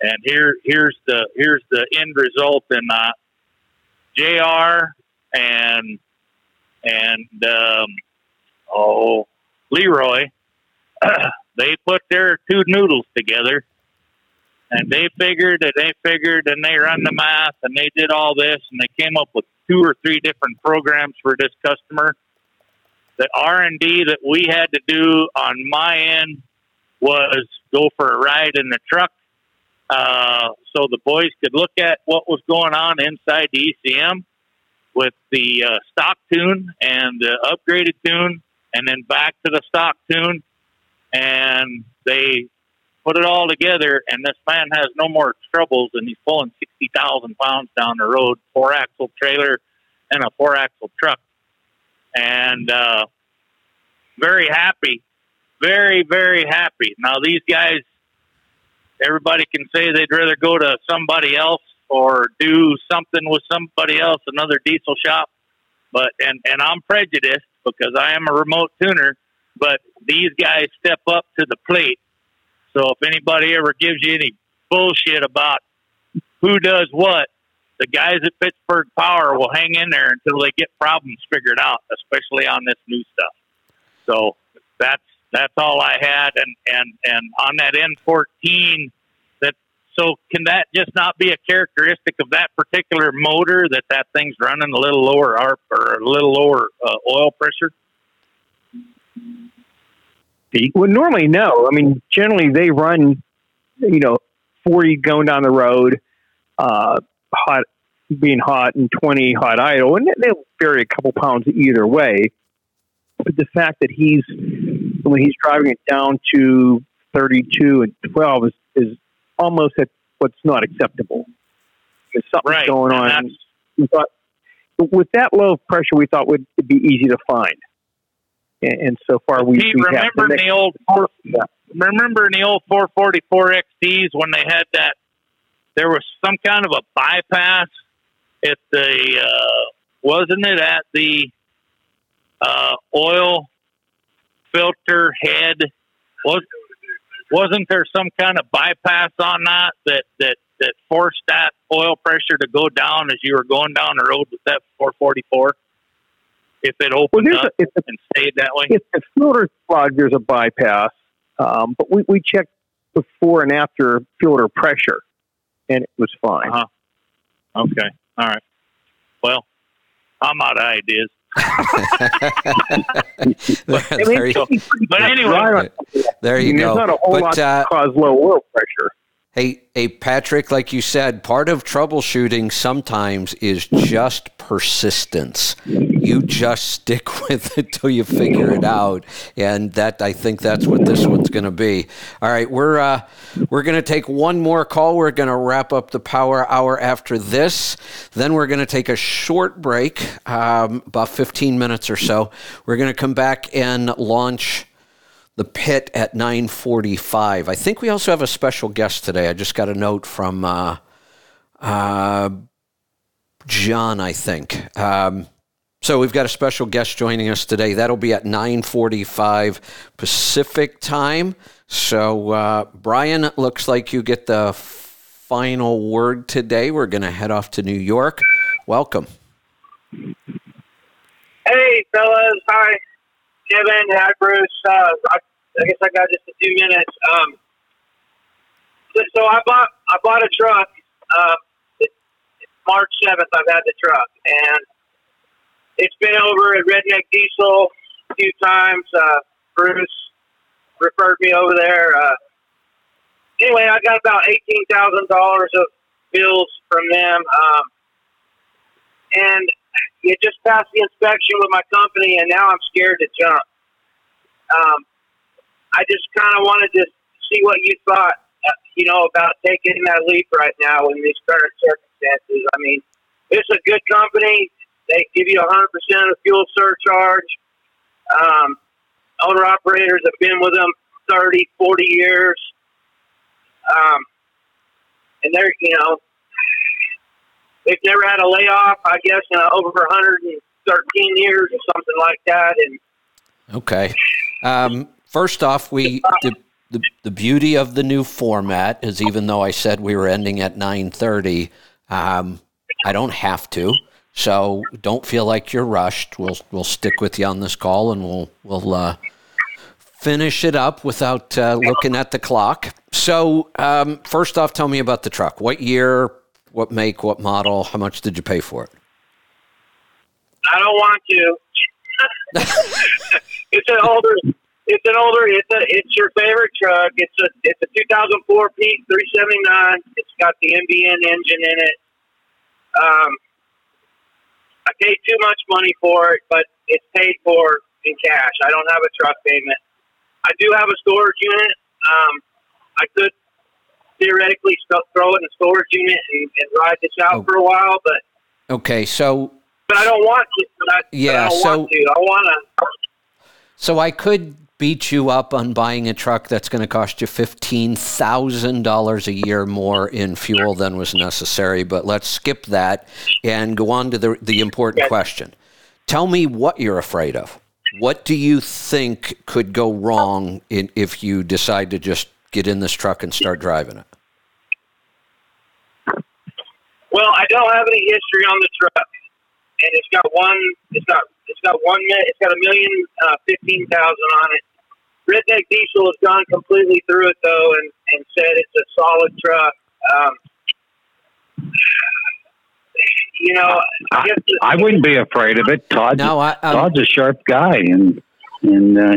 And here, here's the here's the end result in uh, Jr. and and um, oh Leroy. [CLEARS THROAT] they put their two noodles together, and they figured and they figured and they run the math and they did all this and they came up with two or three different programs for this customer. The R and D that we had to do on my end was go for a ride in the truck uh, so the boys could look at what was going on inside the ECM with the uh, stock tune and the upgraded tune, and then back to the stock tune. And they put it all together, and this man has no more troubles, and he's pulling 60,000 pounds down the road, four axle trailer and a four axle truck. And uh, very happy, very, very happy. Now, these guys everybody can say they'd rather go to somebody else or do something with somebody else, another diesel shop. But and and I'm prejudiced because I am a remote tuner. But these guys step up to the plate. So if anybody ever gives you any bullshit about who does what, the guys at Pittsburgh Power will hang in there until they get problems figured out, especially on this new stuff. So that's that's all I had. And and and on that N14 that so can that just not be a characteristic of that particular motor that that thing's running a little lower ARP or a little lower uh, oil pressure? Well, normally no. I mean, generally they run, you know, forty going down the road, uh, hot being hot and twenty hot idle, and they'll vary a couple pounds either way. But the fact that he's when he's driving it down to thirty-two and twelve is, is almost at what's not acceptable. There's something Right, going on. thought with that low pressure, we thought would it'd be easy to find. And, and so far, we, we remember in the old four, Yeah. remember in the old 444 XDs when they had that? There was some kind of a bypass at the uh, wasn't it at the uh, oil filter head? Was wasn't there some kind of bypass on that that that that forced that oil pressure to go down as you were going down the road with that 444? If it Well, opened there's up a, and stayed that way. if the filter clogged, there's a bypass. Um, but we, we checked before and after filter pressure, and it was fine. Uh-huh. Okay. All right. Well, I'm out of ideas. [LAUGHS] there, you, But anyway, Right there you go. There's not a whole But, lot uh, to cause low oil pressure. Hey, hey, Patrick, like you said, part of troubleshooting sometimes is just persistence. You just stick [LAUGHS] with it till you figure it out, and that I think that's what this one's going to be. All right, we're uh, we're going to take one more call. We're going to wrap up the power hour after this. Then we're going to take a short break, um, about 15 minutes or so. We're going to come back and launch the pit at 9:45. I think we also have a special guest today. I just got a note from uh, uh, John. I think. Um, so we've got a special guest joining us today. That'll be at 9:45 Pacific time. So uh, Brian, it looks like you get the final word today. We're going to head off to New York. Welcome. Hey, fellas. Hi, Kevin. Hi, Bruce. Uh, I, I guess I got just a few minutes. Um, so, I bought I bought a truck. Uh, March seventh. I've had the truck, and it's been over at Redneck Diesel a few times. Uh, Bruce referred me over there. Uh, anyway, I got about eighteen thousand dollars of bills from them. Um, and it just passed the inspection with my company, and now I'm scared to jump. Um, I just kind of wanted to see what you thought, uh, you know, about taking that leap right now in these current circumstances. I mean, it's a good company. They give you 100% of fuel surcharge. Um, owner operators have been with them 30, 40 years. Um, and they're, you know, they've never had a layoff, I guess, in over 113 years or something like that. And Okay. Um, first off, we the, the the beauty of the new format is even though I said we were ending at nine thirty, um, I don't have to. So don't feel like you're rushed. We'll we'll stick with you on this call, and we'll we'll uh, finish it up without uh, looking at the clock. So um, first off, tell me about the truck. What year? What make? What model? How much did you pay for it? I don't want to. [LAUGHS] it's an older. It's an older. It's a. It's your favorite truck. It's a. It's a 2004 Pete 379. It's got the MBN engine in it. Um, I paid too much money for it, but it's paid for in cash. I don't have a truck payment. I do have a storage unit. Um, I could theoretically st- throw it in a storage unit and, and ride this out Oh. for a while, but Okay, so but I don't want to. I, Yeah, I so- want to. I want to. So I could beat you up on buying a truck that's going to cost you fifteen thousand dollars a year more in fuel than was necessary. But let's skip that and go on to the the important question. Tell me what you're afraid of. What do you think could go wrong in, if you decide to just get in this truck and start driving it? Well, I don't have any history on the truck, and it's got one. It's got it's got one. It's got a million uh, fifteen thousand on it. Redneck Diesel has gone completely through it though, and and said it's a solid truck. Um, you know, I, I, guess the- I wouldn't be afraid of it. Todd, No, I, I'm, Todd's a sharp guy, and and uh,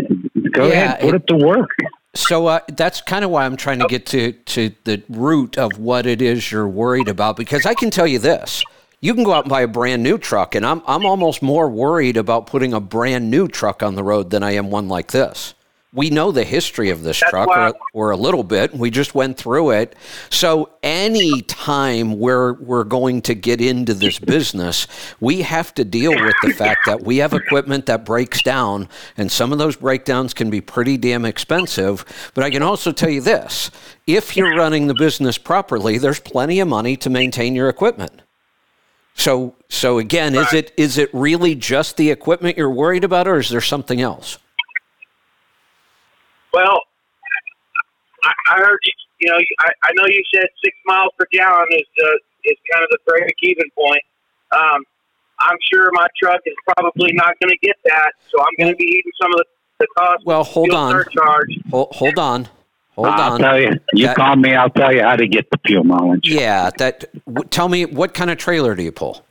go Yeah, ahead, put it- it, to work. So uh, that's kind of why I'm trying to get to, to the root of what it is you're worried about. Because I can tell you this: you can go out and buy a brand new truck, and I'm I'm almost more worried about putting a brand new truck on the road than I am one like this. We know the history of this That's truck, or, or a little bit. We just went through it. So any time we're we're going to get into this business, we have to deal with the fact that we have equipment that breaks down, and some of those breakdowns can be pretty damn expensive. But I can also tell you this: if you're running the business properly, there's plenty of money to maintain your equipment. So so again, is it is it really just the equipment you're worried about, or is there something else? Well, I, I heard you. You know, I, I know you said six miles per gallon is the is kind of the break even point. Um, I'm sure my truck is probably not going to get that, so I'm going to be eating some of the, the cost. Well, hold fuel on. Surcharge. Hold, hold on, hold I'll on. tell you. You That- call me, I'll tell you how to get the fuel mileage. Yeah, that. W- tell me, what kind of trailer do you pull?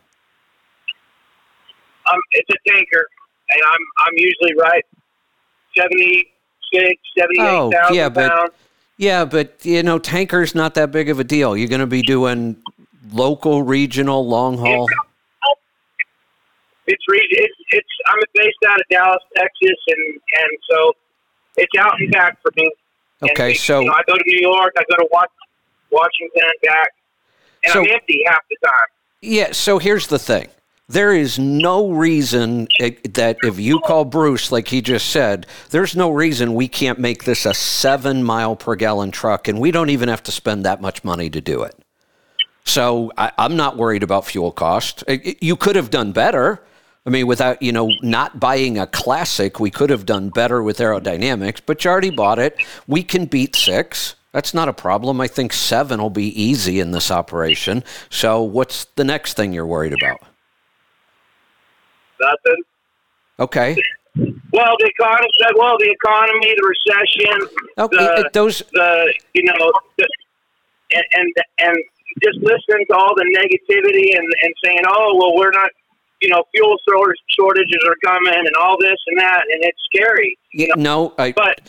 Um, it's a tanker, and I'm I'm usually right 76, 78,000 Oh, yeah, but- pounds. Yeah, but you know, tanker's not that big of a deal. You're going to be doing local, regional, long haul. It's it's it's I'm based out of Dallas, Texas, and and so it's out and back for me. Okay, we- so you know, I go to New York, I go to Wa- Washington and back, and So- I'm empty half the time. yeah. So here's the thing: there is no reason that if you call Bruce, like he just said, there's no reason we can't make this a seven mile per gallon truck, and we don't even have to spend that much money to do it. So I, I'm not worried about fuel cost. You could have done better. I mean, without you know not buying a classic, we could have done better with aerodynamics. But you already bought it. We can beat six. That's not a problem. I think seven will be easy in this operation. So what's the next thing you're worried about? Nothing. Okay. Well, the economy. said, Well, the economy, the recession, Okay. the, eh, those. the you know, the, and and and just listening to all the negativity and and saying, oh well, we're not. You know, fuel shortages are coming, and all this and that, and it's scary. Yeah, no, I, But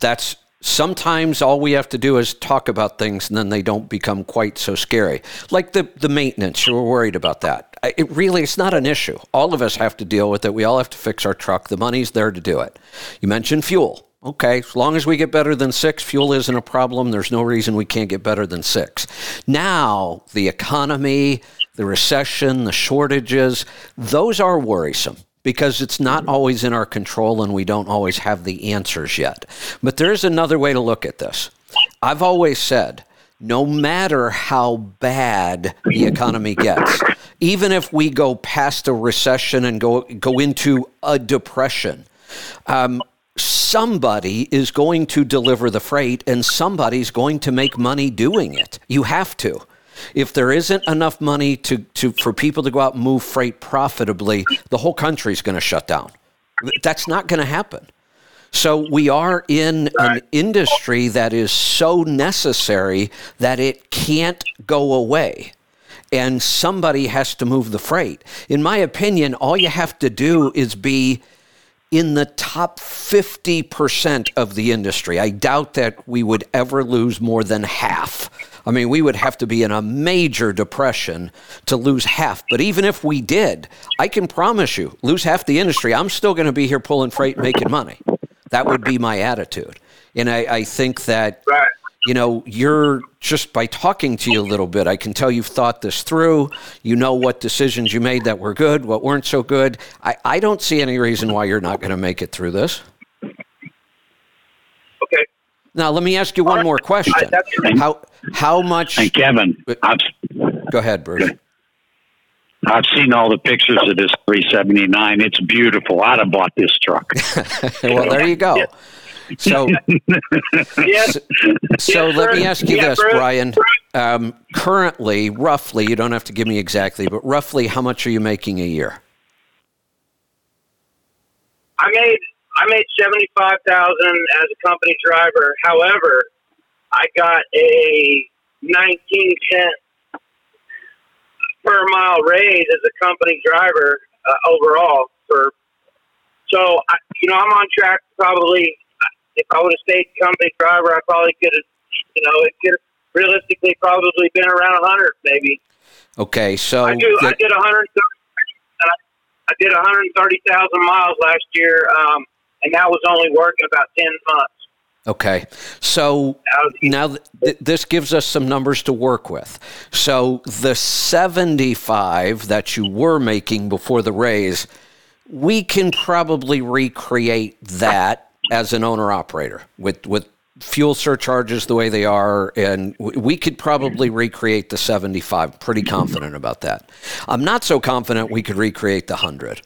that's sometimes all we have to do is talk about things and then they don't become quite so scary. Like the the maintenance you were worried about that. It really it's not an issue. All of us have to deal with it. We all have to fix our truck. The money's there to do it. You mentioned fuel. Okay as long as we get better than six fuel isn't a problem. There's no reason we can't get better than six. Now the economy the recession the shortages those are worrisome because it's not always in our control and we don't always have the answers yet. But there's another way to look at this. I've always said, no matter how bad the economy gets, even if we go past a recession and go go into a depression, um, somebody is going to deliver the freight and somebody's going to make money doing it. You have to. If there isn't enough money to, to for people to go out and move freight profitably, the whole country's going to shut down. That's not going to happen. So we are in an industry that is so necessary that it can't go away. And somebody has to move the freight. In my opinion, all you have to do is be in the top 50% of the industry. I doubt that we would ever lose more than half. I mean, we would have to be in a major depression to lose half. But even if we did, I can promise you, lose half the industry, I'm still going to be here pulling freight and making money. That would be my attitude. And I, I think that, right. you know, you're just by talking to you a little bit, I can tell you've thought this through. You know what decisions you made that were good, what weren't so good. I, I don't see any reason why you're not going to make it through this. Now, let me ask you one more question. How how much? And Kevin, I've Go ahead, Bruce. I've seen all the pictures of this 379. It's beautiful. I'd have bought this truck. [LAUGHS] well, there you go. So, Yes. so Yes, let me ask you Yeah, this, Bruce. Brian. Um, currently, roughly, you don't have to give me exactly, but roughly, how much are you making a year? I made I made seventy five thousand as a company driver. However, I got a nineteen cent per mile raise as a company driver uh, overall for. So I, you know, I'm on track. Probably, if I would have stayed company driver, I probably could have. You know, it could have realistically probably been around a hundred, maybe. Okay, so I do. I did a hundred. I did 130,000 miles last year, um, and that was only working about 10 months. Okay. So now th- th- this gives us some numbers to work with. So the 75 that you were making before the raise, we can probably recreate that as an owner operator with with fuel surcharges the way they are and w- we could probably recreate the 75 pretty confident about that i'm not so confident we could recreate the 100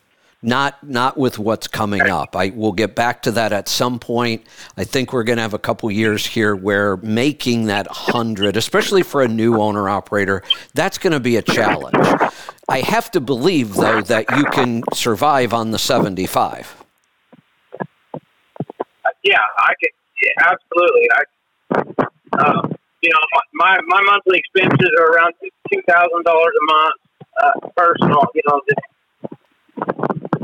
not not with what's coming up i will get back to that at some point i think we're going to have a couple years here where making that 100 especially for a new owner operator that's going to be a challenge i have to believe though that you can survive on the 75 Yeah, I can. Yeah, absolutely. I, um, you know, my my monthly expenses are around two thousand dollars a month, uh, personal. You know,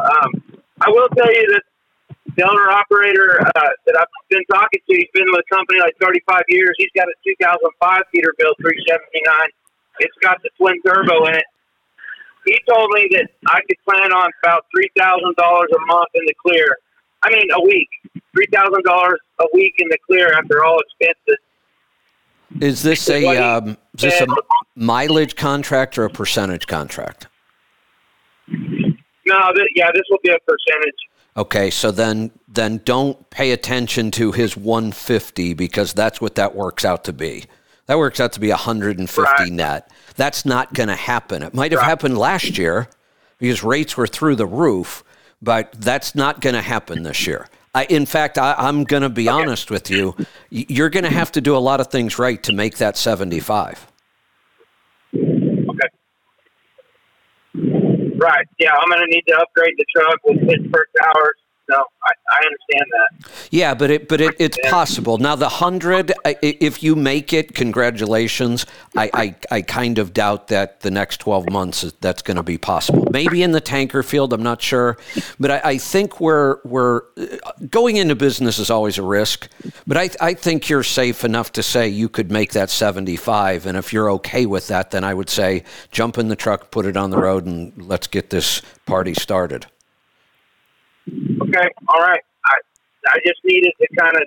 um, I will tell you that the owner operator uh, that I've been talking to, he's been with the company like thirty five years. He's got a two thousand five Peterbilt three seventy nine. It's got the twin turbo in it. He told me that I could plan on about three thousand dollars a month in the clear. I mean, a week, three thousand dollars a week in the clear after all expenses. Is this a um, is this a mileage contract or a percentage contract? No, th- yeah, this will be a percentage. Okay, so then then don't pay attention to his 150 because that's what that works out to be. That works out to be 150 Right. net. That's not going to happen. It might have happened last year because rates were through the roof, but that's not going to happen this year. I, in fact, I, I'm going to be honest with you. You're going to have to do a lot of things right to make that 75. Right. Yeah, I'm going to need to upgrade the truck with Pittsburgh Power. No, I, I understand that. Yeah, but it but it, it's possible. Now the hundred, if you make it, congratulations. I, I I kind of doubt that the next twelve months that's going to be possible. Maybe in the tanker field, I'm not sure, but I, I think we're we're going into business is always a risk. But I I think you're safe enough to say you could make that 75, and if you're okay with that, then I would say jump in the truck, put it on the road, and let's get this party started. Okay. All right. I I just needed to kind of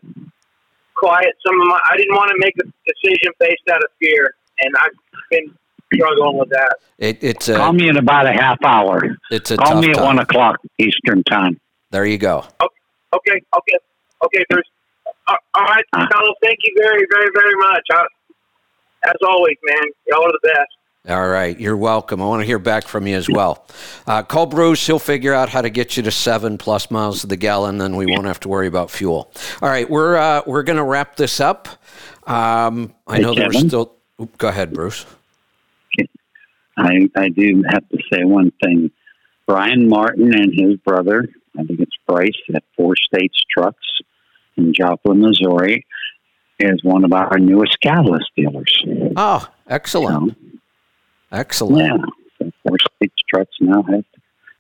quiet some of my. I didn't want to make a decision based out of fear, and I've been struggling with that. It, it's a Call me in about a half hour. it's a Call tough me at time. one o'clock Eastern time. There you go. Okay. Okay. Okay, Bruce. Uh, all right, fellas. Thank you very, very, very much. I, as always, man, y'all are the best. All right, you're welcome. I want to hear back from you as well. Uh, call Bruce; he'll figure out how to get you to seven plus miles to the gallon. Then we won't have to worry about fuel. All right, we're uh, we're going to wrap this up. Um, I Hey, know there's Kevin? still. oop, Go ahead, Bruce. I, I do have to say one thing. Brian Martin and his brother, I think it's Bryce at Four States Trucks in Joplin, Missouri, is one of our newest catalyst dealers. Oh, excellent, excellent. Yeah. Four States Trucks now have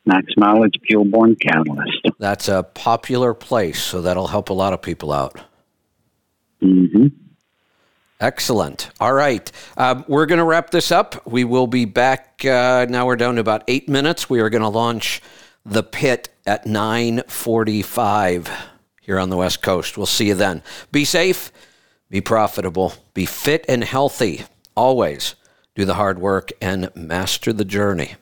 max mileage fuel borne catalyst. That's a popular place, so that'll help a lot of people out. hmm Excellent. All right. Um, we're going to wrap this up. We will be back. Uh, now we're down to about eight minutes. We are going to launch the pit at 945 here on the West Coast. We'll see you then. Be safe, be profitable, be fit and healthy. Always do the hard work and master the journey.